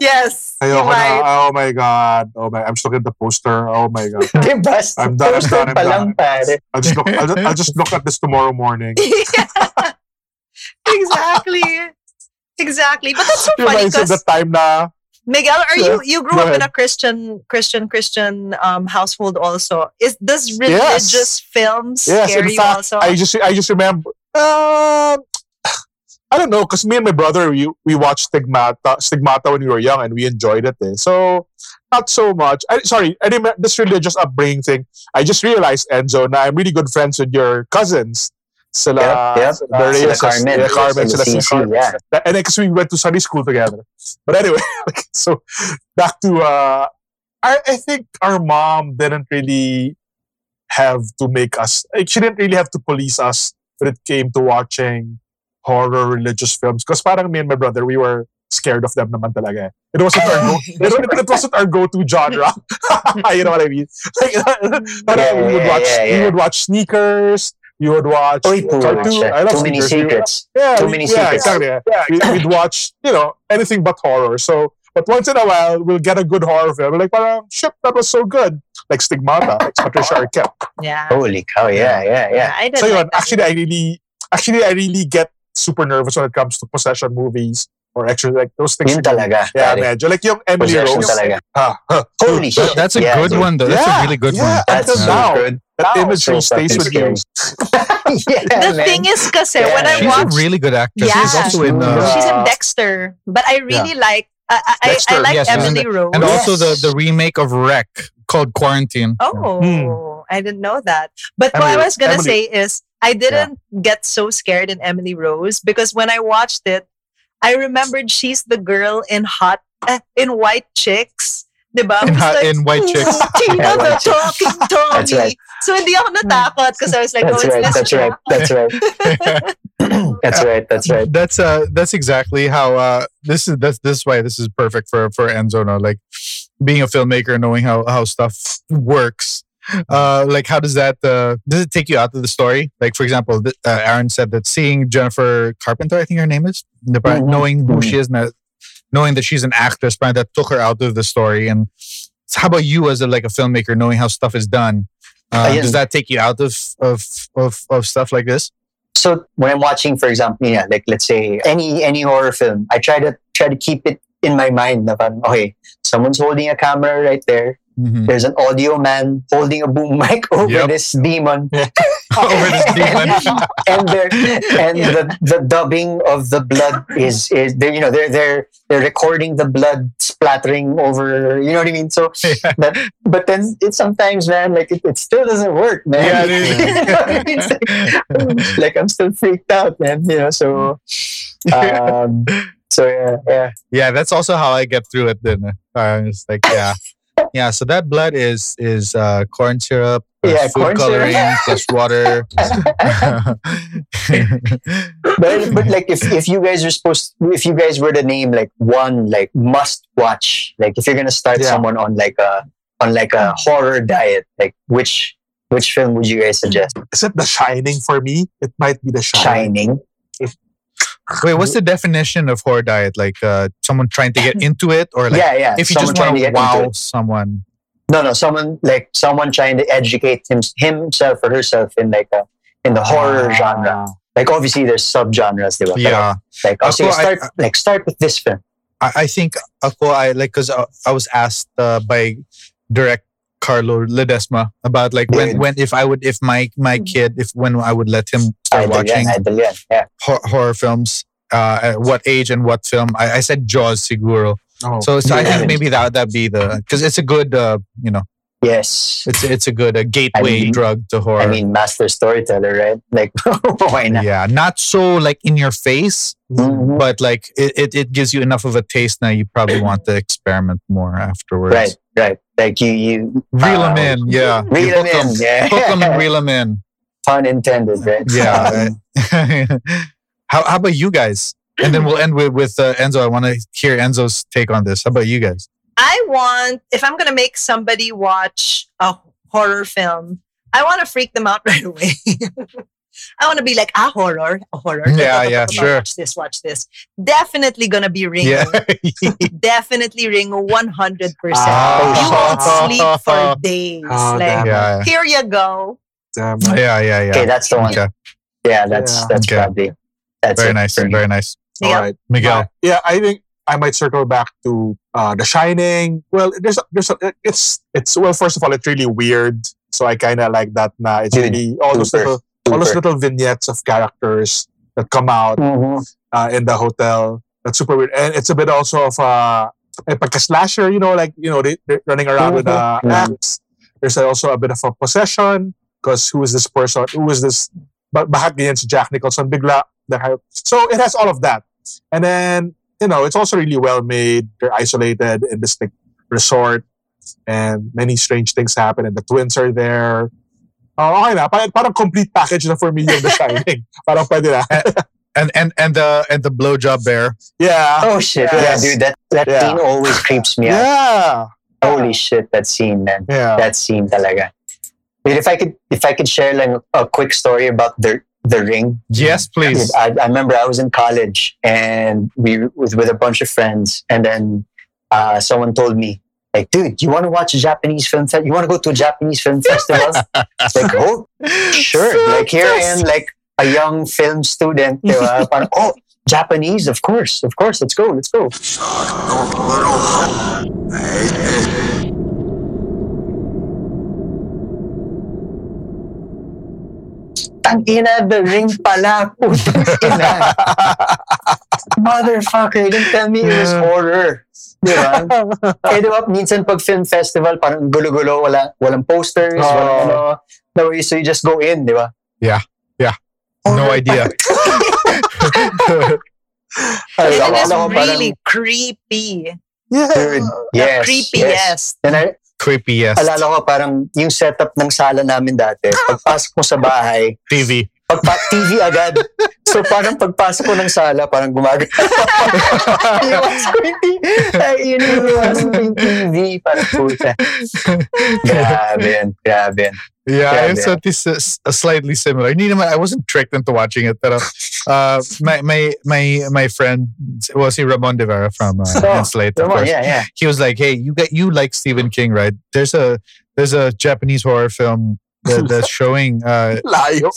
yes, you Ayoko na. Oh my God. Oh my. I'm just looking at the poster. Oh my God. (laughs) Diba? I'm done, I'm done, I'm done. I'll just look. I'll just, I'll just look at this tomorrow morning. (laughs) exactly. Exactly. But that's so funny Reminds me of the time na Miguel, are you you grew Go up in a Christian Christian Christian um household also? Is does Yes. religious films Yes, scare you fact, also? I just I just remember. Um, (sighs) I don't know, because me and my brother we we watched Stigmata Stigmata when we were young, and we enjoyed it. Eh. So not so much. I, sorry, I remember this religious upbringing thing. I just realized Enzo, now I'm really good friends with your cousins. Sila, Yep, yep. sila Sila Carmen. sila Carmen, Sila sila Carmen. yeah. And then because we went to Sunday school together. But anyway, (laughs) so back to uh I, I think our mom didn't really have to make us like, she didn't really have to police us when it came to watching horror religious films. Because parang me and my brother, we were scared of them naman talaga. It wasn't our go, (laughs) it, it wasn't our go-to genre. (laughs) you know what I mean? Like, Yeah, we would watch yeah, we would watch sneakers. We would watch Oy, po, cartoon. I love Too many sneakers. We- secrets. yeah, Too we- many yeah, secrets. exactly. Yeah, we, we'd watch, you know, anything but horror. So, but once in a while, we'll get a good horror film. We're like, parang, shit, that was so good. Like Stigmata, like (laughs) Patricia Arquette. Yeah. Holy cow! Yeah, yeah, yeah. I did So yun, like that actually, I really, actually, I really get super nervous when it comes to possession movies or actually like those things. Yun talaga. Yeah, pare. medyo. Like yung Emily Possession Rose. talaga. Ah, huh. Holy shit! that's a Yeah, good dude. one, though. That's Yeah, a really good yeah. one. That's Until so now. good. That Wow, imagery so stays with you. yeah, The man. thing is, kasi Yeah. when I She's watch, a really good actress. Yeah. She's also in. Uh, she's in Uh, Dexter, but I really like. I, I, I like yes, Emily Rose. and also the Yes. the remake of REC called Quarantine. Oh, Hmm. I didn't know that. But what I was gonna Emily- say is I didn't get so scared in Emily Rose because when I watched it, I remembered she's the girl in Hot eh, in White Chicks. Diba? In It was Hot- in White Chicks. (laughs) Tina Yeah, the White Chicks. talking Tommy. That's right. So hindi ako natakot because I was like, That's oh, it's right. this That's right. That's right. (laughs) (clears throat) That's right. That's right. That's uh that's exactly how uh this is that's this is why this is perfect for for Enzo no like being a filmmaker knowing how how stuff works uh like how does that uh does it take you out of the story like for example th- uh, Aaron said that seeing Jennifer Carpenter I think her name is the- Mhm. knowing who Mhm. she is and that- knowing that she's an actress parang that took her out of the story and how about you as a like a filmmaker knowing how stuff is done uh, does that take you out of of of, of stuff like this So when I'm watching, for example, yeah, like let's say any any horror film, I try to try to keep it in my mind. Okay, someone's holding a camera right there. Mhm. There's an audio man holding a boom mic (laughs) over Yep. this demon. (laughs) over this demon (laughs) and and the, the dubbing of the blood is is they you know they're they're they're recording the blood splattering over you know what I mean so that but then it sometimes man like it, it still doesn't work man Yeah, dude. You know what I mean? It's like, like I'm still freaked out man you know so um so yeah yeah yeah that's also how i get through it then uh, it's like yeah yeah so that blood is is uh corn syrup plus Yeah, food corn syrup. coloring plus water (laughs) (laughs) but but like if, if you guys are supposed if you guys were to name like one like must watch like if you're gonna start Yeah. someone on like a on like a horror diet like which which film would you guys suggest Is it The Shining for me? It might be The Shining. shining wait what's the definition of horror diet? Like uh someone trying to get (laughs) into it or like yeah yeah. if you someone just want to get into wow someone? No no someone like someone trying to educate him, himself or herself in like a in the horror Ah. genre. Like obviously there's subgenres diba? Pero, yeah. like I'll say Ako, I- start like start with this film. I, I think ako I like because I, I was asked uh, by direct Carlo Ledesma about like when Dude. when if I would if my my kid if when I would let him start idol watching yan, idol yan. yeah hor- horror films uh at what age and what film I, I said Jaws Seguro Oh. so, so I Yeah. think maybe that that be the because it's a good uh you know yes it's it's a good uh, gateway mean- drug to horror I mean master storyteller right like (laughs) why not yeah not so like in your face Mhm. but like it, it, it gives you enough of a taste now you probably want to experiment more afterwards Right, right. Like you, you reel them uh, in yeah Reel them in, yeah. hook 'em and reel them in (laughs) Pun intended, right? Yeah. (laughs) How, how about you guys? And then we'll end with, with uh, Enzo. I want to hear Enzo's take on this. How about you guys? I want if I'm gonna make somebody watch a horror film, I want to freak them out (laughs) right away. I want to be like a horror, a horror. Yeah, yeah, sure. Watch this, watch this. Definitely gonna be Ringu. Yeah. (laughs) Definitely Ringu, one hundred percent. Ah. You won't sleep for (laughs) days. Ah, like damn. yeah. here you go. Damn. Yeah, yeah, yeah. Okay, that's the one. Okay. Yeah, that's Yeah. that's Okay. probably that's Very nice. Very nice. All Yeah. right. Miguel. Uh, yeah, I think I might circle back to uh, The Shining. Well, there's a, there's a, it's it's well. First of all, it's really weird. So I kind of like that. Now it's Dude, really all those super, little all those little vignettes of characters that come out Mhm. uh, in the hotel. That's super weird, and it's a bit also of a like a slasher. You know, like you know they, they're running around with a Mhm. axe. There's also a bit of a possession because who is this person? Who is this? But bakit si Jack Nicholson bigla? the- So it has all of that, and then you know it's also really well made. They're isolated in this like, resort, and many strange things happen, and the twins are there. Oh, okay na. Parang, parang complete package na for me yung (laughs) The Shining. parang pwede na. and and and the and the blowjob bear. Yeah. Oh shit! Yes. Yeah, dude, that that Yeah. scene always creeps me out. Yeah. Holy shit, that scene, man. Yeah. That scene, talaga. Dude, if I could, if I could share like a quick story about the the ring. Yes, please. I, I remember I was in college and we was with a bunch of friends, and then uh, someone told me, like, dude, you want to watch a Japanese film? Fe- you want to go to a Japanese film (laughs) festival? It's like, oh, sure. like here I am, like a young film student. di? Parang, oh, Japanese, of course, of course. Let's go, let's go. Tangina, the ring pala. Putang ina. (laughs) Motherfucker, didn't tell me it was Yeah. horror. Di ba? (laughs) Eh, di ba, minsan pag film festival, parang gulo-gulo, wala, walang posters, Oo. walang ano. No, so you just go in, di ba? no idea. I (laughs) It is ko parang- really creepy. Yeah. Dude, yes, creepy, yes. yes. Then I, Creepy, yes. alala ko parang yung setup ng sala namin dati, pagpasok mo sa bahay, TV. Pagpa TV agad. So parang pagpasok ko ng sala, parang gumagana. (laughs) Iwas ko yung TV. Ay, yun yung iwas ko yung TV. Parang puta. Grabe yan. Grabe yan. Yeah, Yeah, it's yeah. something s- slightly similar. Hindi naman, I wasn't tricked into watching it, pero uh, my my my my friend was he Ramon de Vera from uh, Oh, Slate, of course. yeah, yeah. He was like, "Hey, you get you like Stephen King, right? There's a there's a Japanese horror film that, (laughs) that's showing uh,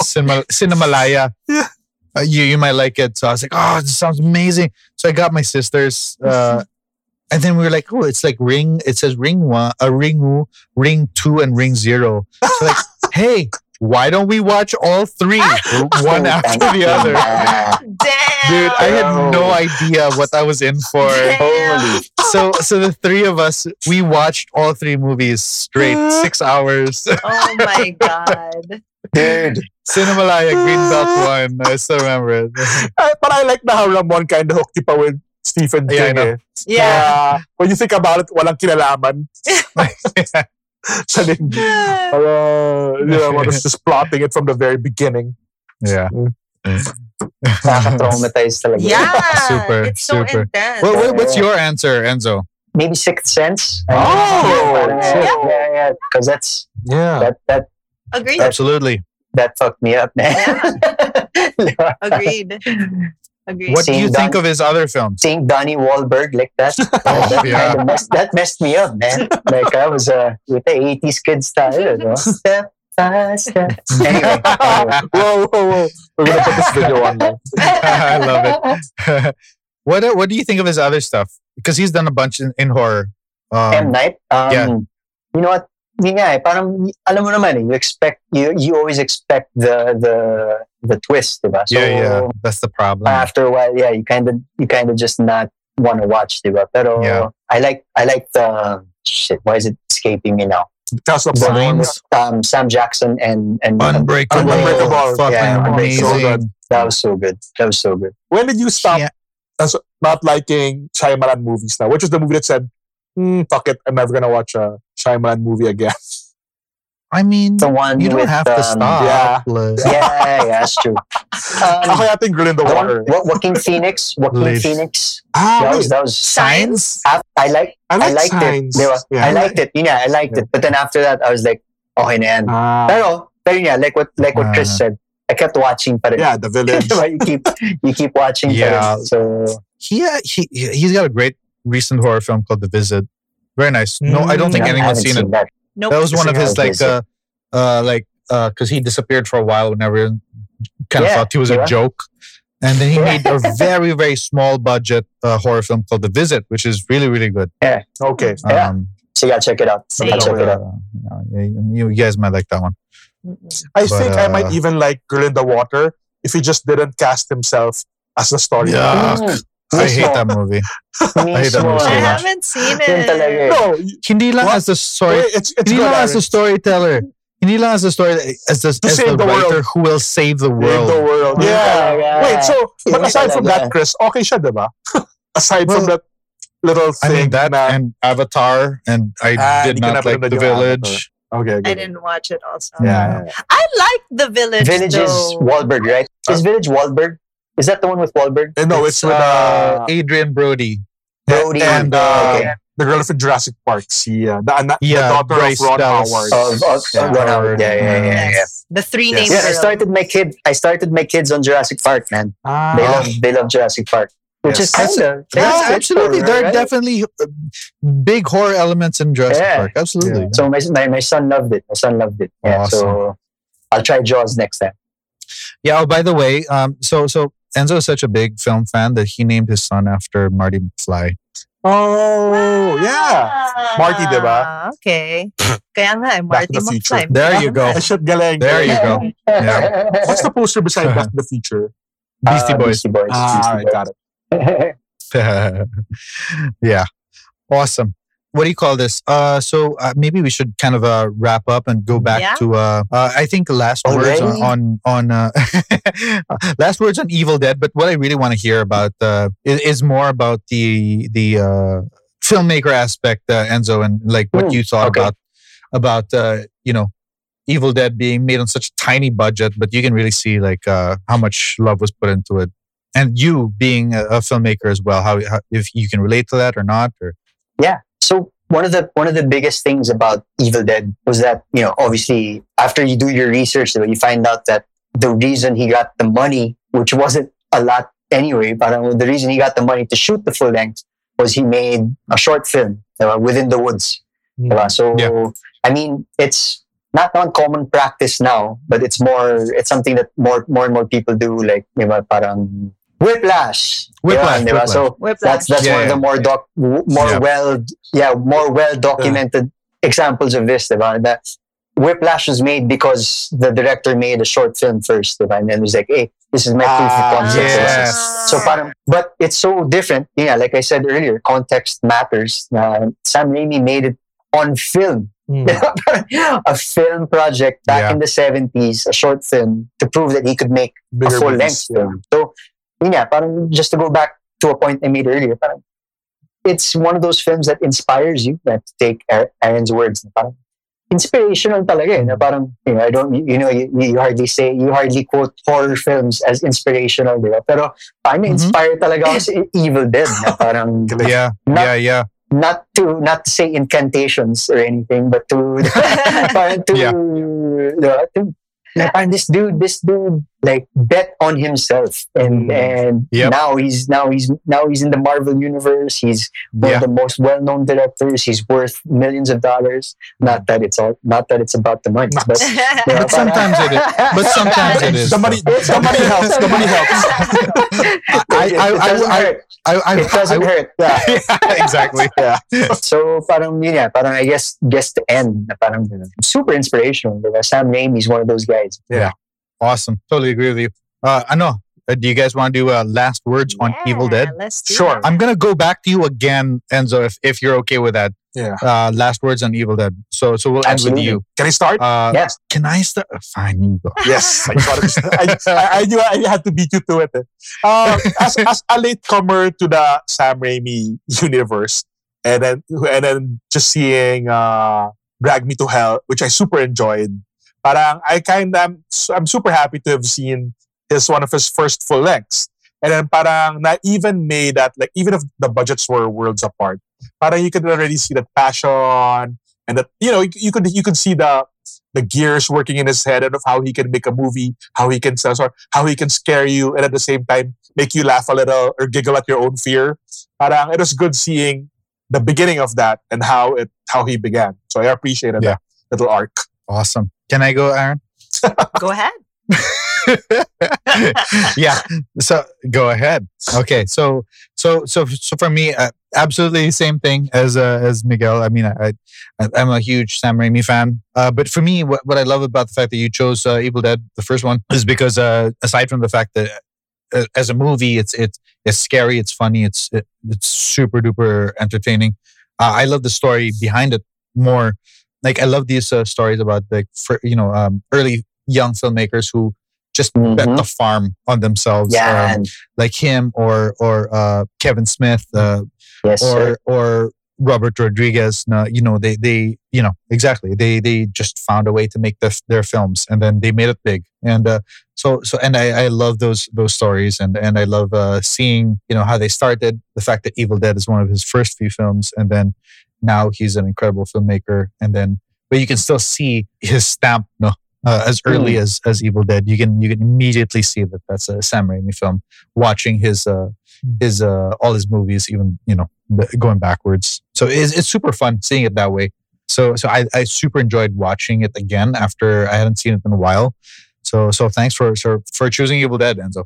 Cinema, Cinemalaya. (laughs) Yeah. Uh, you you might like it." So I was like, "Oh, this sounds amazing." So I got my sisters. Uh, (laughs) and then we were like, oh, it's like ring. It says ring one, a ring, wo, ring two, and ring zero. So like, hey, why don't we watch all three, one after the other? Damn. Dude, I had no idea what I was in for. Damn. So, so the three of us, we watched all three movies straight, six hours. (laughs) Oh my god. Dude, Cinemalaya, Greenbelt (laughs) one. I still remember it. (laughs) I, but I like na how Ramon kind of hooked you pa with Stephen Yeah, I King. know. eh. Yeah. Kaya, when you think about it, walang kinalaman sa din. Uh, you know, was just plotting it from the very beginning. yeah. Nakaka-traumatize talaga. Yeah. Super, It's so super. intense. What, what, what's your answer, Enzo? Maybe Sixth Sense. Oh! Parang, yeah, yeah, yeah. Because that's, Yeah. that, that, Agreed. Absolutely. that fucked me up, man. Diba? (laughs) Agreed. Agreed. What do you Seeing think of his other films? Seeing Donnie Wahlberg like that, (laughs) Oh, that, yeah. messed, that messed me up, man. Like I was uh, with the 80s kid style, no? Step (laughs) by step. (laughs) Anyway, anyway. whoa, whoa, whoa. We're gonna put this video online. (laughs) I love it. (laughs) what uh, What do you think of his other stuff? Because he's done a bunch in, in horror. M. Um, Night. Um, yeah. You know what? Eh, parang, alam mo naman eh, you expect, you, you always expect the, the, the twist, diba? So, yeah, yeah. That's the problem. after a while, yeah, you kind of, you kind of just not want to watch, diba? Pero, Yeah. I like, I like the, shit, why is it escaping me now? Tell some Signs. um, Sam Jackson and, and Unbreakable. Unbreakable. Fucking Yeah, Unbreakable. amazing. that was so good. That was so good. When did you stop Yeah. as not liking Shyamalan movies now? Which is the movie that said, hmm, fuck it, I'm never gonna watch a Shyamalan movie again? (laughs) I mean, The one you don't with, have to um, stop. yeah. Like- (laughs) Yeah, yeah, that's true. Ako Um, yung Girl in the the Water. Wa- Joaquin (laughs) Phoenix, Joaquin. Phoenix. Ah, That wait. was, that was Signs? I, I like I I like liked Signs. it. Diba? Yeah. I liked it. Nga, I liked it. But then after that, I was like, okay na yan. Ah, Pero, pero nga, like what, like what Chris Uh. said, I kept watching rin. yeah, The Village. (laughs) You keep, you keep watching Yeah. So, He, uh, he he's got a great recent horror film called The Visit. Very nice. No, I don't think I anyone's haven't seen it. that. Nope. That was one of his like uh uh like uh because he disappeared for a while when everyone kind of Yeah, thought he was a joke. And then he made a (laughs) very, very small budget uh, horror film called The Visit, which is really, really good. Okay. Yeah. Um, So, yeah, check it out. Same. Check it out. uh, you, you, you guys might like that one. I But, think I uh, might even like Girl in the Water if he just didn't cast himself as the story. Yeah. (laughs) I hate that movie. Mismo. hate that movie so I much. haven't seen it. No, y- Hindi lang What? as the story. wait, it's it's Hindi lang as the Aaron. storyteller. Hindi lang as the story as the, as the, the writer world. who will save the world. Save world. the world. Yun Yeah. Wait, so but aside from that, Chris, okay siya, diba? (laughs) aside from that little I thing mean that na, and Avatar, and I Ah, did not like The yung Village. okay, okay. I didn't watch it also. Yeah. I like the village. Village is though. Wahlberg, right? Is Village Wahlberg? Is that the one with Wahlberg? And no, it's, with uh, Adrien Brody. Brody and uh, uh, okay. the girl from Jurassic Park. See, uh, the, the, Yeah, the daughter Bryce of Ron Dallas. Howard. of, of, Yeah. Ron Howard. Yeah, yeah, yeah, yeah. yeah. Yes. The three Yes. named Yeah, I started my kid. I started my kids on Jurassic Park, man. Ah. They love they love Jurassic Park, which Yes. is kind of Yeah, absolutely. There are definitely uh, big horror elements in Jurassic Yeah. Park. Absolutely. Yeah. So my, my my son loved it. My son loved it. Yeah. So I'll try Jaws next time. Yeah. Oh, by the way, um, so so Enzo is such a big film fan that he named his son after Marty McFly. Oh, yeah. Marty, diba? Ah, Okay. (laughs) Kaya nga, eh, Marty to the Future. McFly. There you go. Ay, shit, galing. There you go. Yeah. (laughs) What's the poster beside Back to the Future? (laughs) Beastie Uh, Boys. Beastie Boys. Ah, Beastie I Boys. got it. yeah. Awesome. What do you call this? Uh, so uh, maybe we should kind of uh, wrap up and go back Yeah. to uh, uh, I think last words Already? on on, on uh, (laughs) last words on Evil Dead. But what I really want to hear about uh, is, is more about the the uh, filmmaker aspect, uh, Enzo, and like what Hmm, you thought okay. about about uh, you know Evil Dead being made on such a tiny budget, but you can really see like uh, how much love was put into it, and you being a, a filmmaker as well. How, how if you can relate to that or not, or Yeah. So one of the one of the biggest things about Evil Dead was that you know obviously after you do your research, you find out that the reason he got the money, which wasn't a lot anyway, but uh, the reason he got the money to shoot the full length was he made a short film uh, within the woods. Diba? So Yeah. I mean, it's not uncommon practice now, but it's more it's something that more more and more people do. Like diba, parang whiplash. Whiplash, Diba? Diba? Whiplash. So Whiplash. that's that's Yeah, one of the more doc, w- more Yeah. well yeah more well documented examples of this diba? that Whiplash was made because the director made a short film first diba? and then it was like hey this is my proof of Ah, concept yes. so parang, but it's so different yeah like I said earlier context matters uh, Sam Raimi made it on film Hmm. (laughs) a film project back Yeah. in the 70s a short film to prove that he could make Bigger a full movies, length yeah. film. So, yun nga, parang just to go back to a point I made earlier, parang it's one of those films that inspires you. That to take Aaron's words, na parang inspirational talaga. Eh, na parang you know, I don't, you know, you, you hardly say, you hardly quote horror films as inspirational, di ba? Pero parang Mhm. inspired talaga ako sa Evil Dead. Na parang (laughs) yeah, Not- yeah, yeah, not to not to say incantations or anything, but to (laughs) parang to, Yeah. diba, to na parang this dude, this dude like bet on himself and Mm. and Yep. now he's now he's now he's in the Marvel universe. He's one yeah. of the most well known directors. He's worth millions of dollars. Not that it's all not that it's about the money, but, (laughs) diba, But sometimes it is. But (laughs) sometimes it is. The money, the money helps. The money helps. I, I, it doesn't I, hurt. I, I, It doesn't I- hurt. Yeah, (laughs) exactly. Yeah. So parang yun nga, parang I guess guess the end parang super inspirational. Diba? Sam Raimi's one of those guys. Awesome. Totally agree with you. Uh, I know. Uh, do you guys want to do uh, last words on Evil Dead? Sure. it. I'm gonna go back to you again, Enzo, if, if you're okay with that. Yeah. Uh, last words on Evil Dead. So so we'll end with you. Can I start? Uh, Yes. Can I start? Fine, you go. (laughs) Yes, I, got. I, I, I knew I had to beat you to it. Um, as, as a latecomer to the Sam Raimi universe, and then and then just seeing uh, Drag Me to Hell, which I super enjoyed. Parang I kind of I'm super happy to have seen his one of his first full lengths, and then parang na even made that like even if the budgets were worlds apart, parang you could already see that passion and that you know you, you could you could see the the gears working in his head and of how he can make a movie, how he can sorry, how he can scare you and at the same time make you laugh a little or giggle at your own fear. Parang it was good seeing the beginning of that and how it how he began. So I appreciated Yeah. that little arc. Awesome. Can I go, Aaron? Go ahead. (laughs) yeah. So go ahead. Okay. So so so so for me, uh, absolutely same thing as uh, as Miguel. I mean, I, I I'm a huge Sam Raimi fan. Uh, but for me, what, what I love about the fact that you chose uh, Evil Dead, the first one, is because uh, aside from the fact that uh, as a movie, it's it's it's scary, it's funny, it's it, it's super duper entertaining. Uh, I love the story behind it more. Like I love these uh, stories about like for, you know um, early young filmmakers who just bet Mhm. the farm on themselves. Yeah, um, like him or or uh, Kevin Smith uh, yes, sir. or or Robert Rodriguez. you know, they they you know exactly they they just found a way to make the, their films, and then they made it big. And uh, so so and I, I love those those stories, and and I love uh, seeing you know how they started. The fact that Evil Dead is one of his first few films, and then now he's an incredible filmmaker, and then but you can still see his stamp. No. Uh, as early as as Evil Dead, you can you can immediately see that that's a Sam Raimi film. Watching his uh, his uh, all his movies, even you know going backwards. So it's, it's super fun seeing it that way. So so I, I super enjoyed watching it again after I hadn't seen it in a while. So so thanks for for, for choosing Evil Dead, Enzo.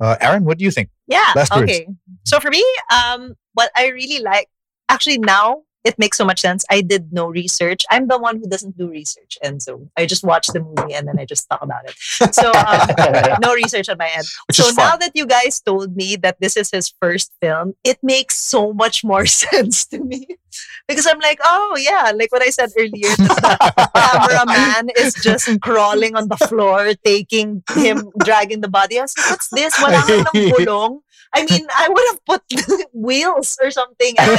Uh, Aaron, what do you think? Yeah. Last words. okay. So for me, um, what I really like, actually now it makes so much sense. I did no research. I'm the one who doesn't do research, and so I just watch the movie and then I just talk about it. So um, (laughs) no research on my end. Which so now that you guys told me that this is his first film, it makes so much more (laughs) sense to me. Because I'm like, oh yeah, like what I said earlier, the cameraman is just crawling on the floor, taking him, dragging the body. I was like, what's this? Wala nga ng (laughs) gulong. I mean, I would have put (laughs) wheels or something. (laughs) (laughs) And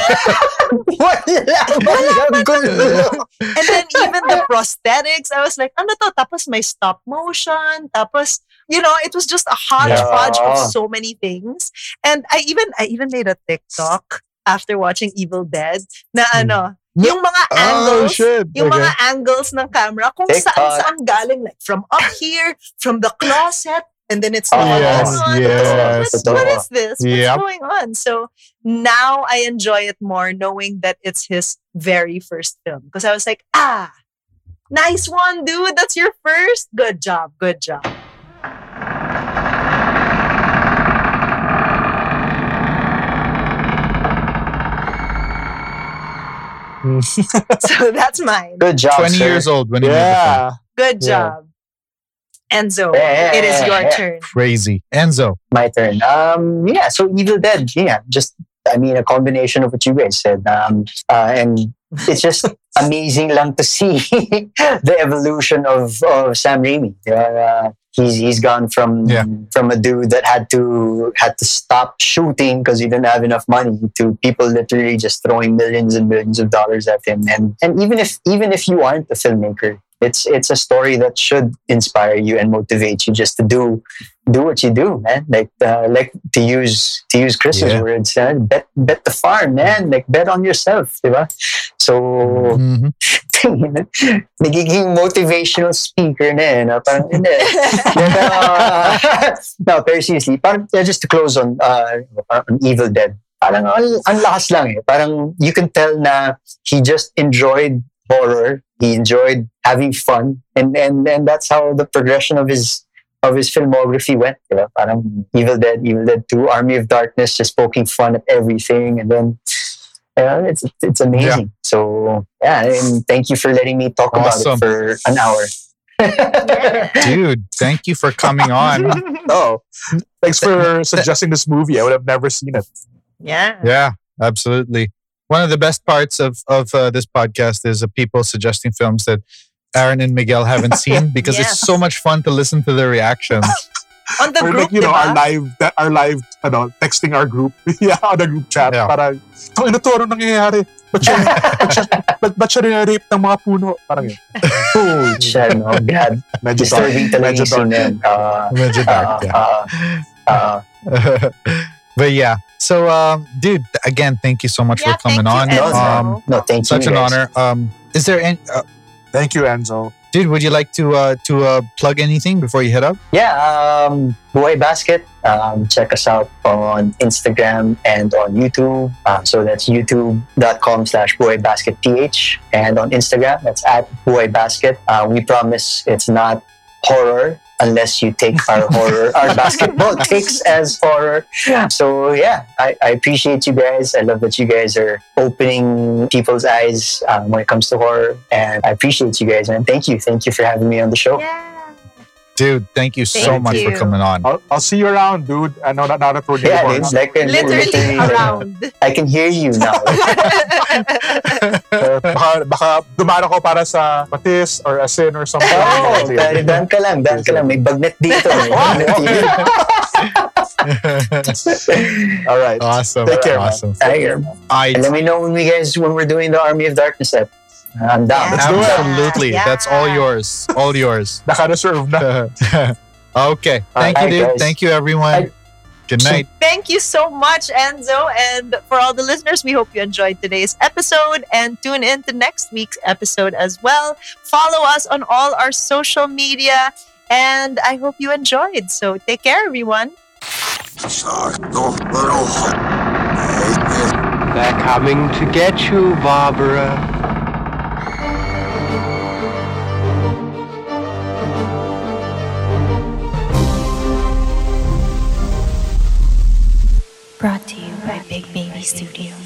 then, and then even the prosthetics, I was like, ano to? Tapos may stop motion. Tapos, you know, it was just a hodgepodge Yeah. of so many things. And I even I even made a TikTok after watching Evil Dead na hmm. ano, yung mga Oh angles, shit! yung Okay. mga angles ng camera kung TikTok. saan saan galing like from up here, from the closet, and then it's Oh, not yes, on. yes. What's, what is this? What's Yep. going on? So now I enjoy it more knowing that it's his very first film. Because I was like, ah, nice one, dude. That's your first. Good job. Good job. (laughs) so that's mine. Good job, Twenty sir. years old when he made the film. yeah. Good Yeah. Job. Enzo, Yeah, it is your yeah. turn. Crazy, Enzo. My turn. Um, yeah. So Evil Dead. Yeah. Just, I mean, a combination of what you guys said. Um, uh, and it's just (laughs) amazing lang to see (laughs) the evolution of, of Sam Raimi. Uh, he's he's gone from Yeah. from a dude that had to had to stop shooting because he didn't have enough money to people literally just throwing millions and millions of dollars at him. And and even if even if you aren't a filmmaker, it's it's a story that should inspire you and motivate you just to do do what you do, man. Like uh, like to use to use Chris's Yeah. words, uh, bet bet the farm, man. Like bet on yourself, diba? So Mhm. (laughs) nagiging motivational speaker na eh. No? Parang, hindi. But, (laughs) uh, no, very seriously. Parang, yeah, just to close on, uh, on Evil Dead. Parang ang, ang lakas lang eh. Parang you can tell na he just enjoyed horror. He enjoyed having fun. And, and, and that's how the progression of his of his filmography went. Diba? Parang Evil Dead, Evil Dead 2, Army of Darkness, just poking fun at everything. And then, yeah, it's, it's amazing. So, yeah, and thank you for letting me talk Awesome. about it for an hour. (laughs) Dude, thank you for coming on. (laughs) Oh, thanks for suggesting this movie. I would have never seen it. yeah. Yeah, absolutely. One of the best parts of of uh, this podcast is uh, people suggesting films that Aaron and Miguel haven't (laughs) seen because Yes. it's so much fun to listen to their reactions. (laughs) On the or group, like, you know, diba? our live, our live, ano, texting our group. (laughs) yeah, on the group chat. Yeah. Parang, ang ino to, ano nangyayari? Ba't siya, ba't siya, ba't, ba't siya nire-rape ng mga puno? Parang yun. Oh, shit, no, God. Medyo dark. Disturbing talaga Medyo yung scene dark. na yun. Uh, Medyo uh, dark, yeah. uh, uh, but yeah, so um, dude, again, thank you so much Yeah, for coming thank you, on. Enzo. Um, no, thank such you. Such an honor. Um, is there any, uh, Thank you, Enzo. dude? Would you like to uh, to uh, plug anything before you head up? Yeah, um, Buhay Basket. Um, check us out on Instagram and on YouTube. Uh, so that's youtube.com slash Buhay Basket PH. And on Instagram, that's at Buhay Basket. Uh, we promise it's not horror unless you take our (laughs) horror, our basketball takes as horror. So yeah, I, I appreciate you guys. I love that you guys are opening people's eyes um, when it comes to horror. And I appreciate you guys, man. Thank you. Thank you for having me on the show. Yeah. Dude, thank you so Thank much for coming on. I'll, I'll see you around, dude. I know that now that we're Yeah, doing dude. Like, Literally around. I can hear you now. Uh, (laughs) (laughs) baka, baka dumaan ako para sa patis or asin or something. Oh, dahil dan ka lang, dan ka lang. May bagnet dito. (laughs) May bagnet dito. All right. awesome. Take care, man. Awesome. I, I and let me know when we guys when we're doing the Army of Darkness step. I'm down. Yeah. do it. absolutely. Yeah. That's all yours. All yours. (laughs) Naka-reserve na. (laughs) okay. Thank you, Alright, dude. guys. Thank you, everyone. Bye. Good night. Thank you so much, Enzo. And for all the listeners, we hope you enjoyed today's episode and tune in to next week's episode as well. Follow us on all our social media. And I hope you enjoyed. So take care, everyone. They're coming to get you, Barbara. Brought to you by Big Baby Studios.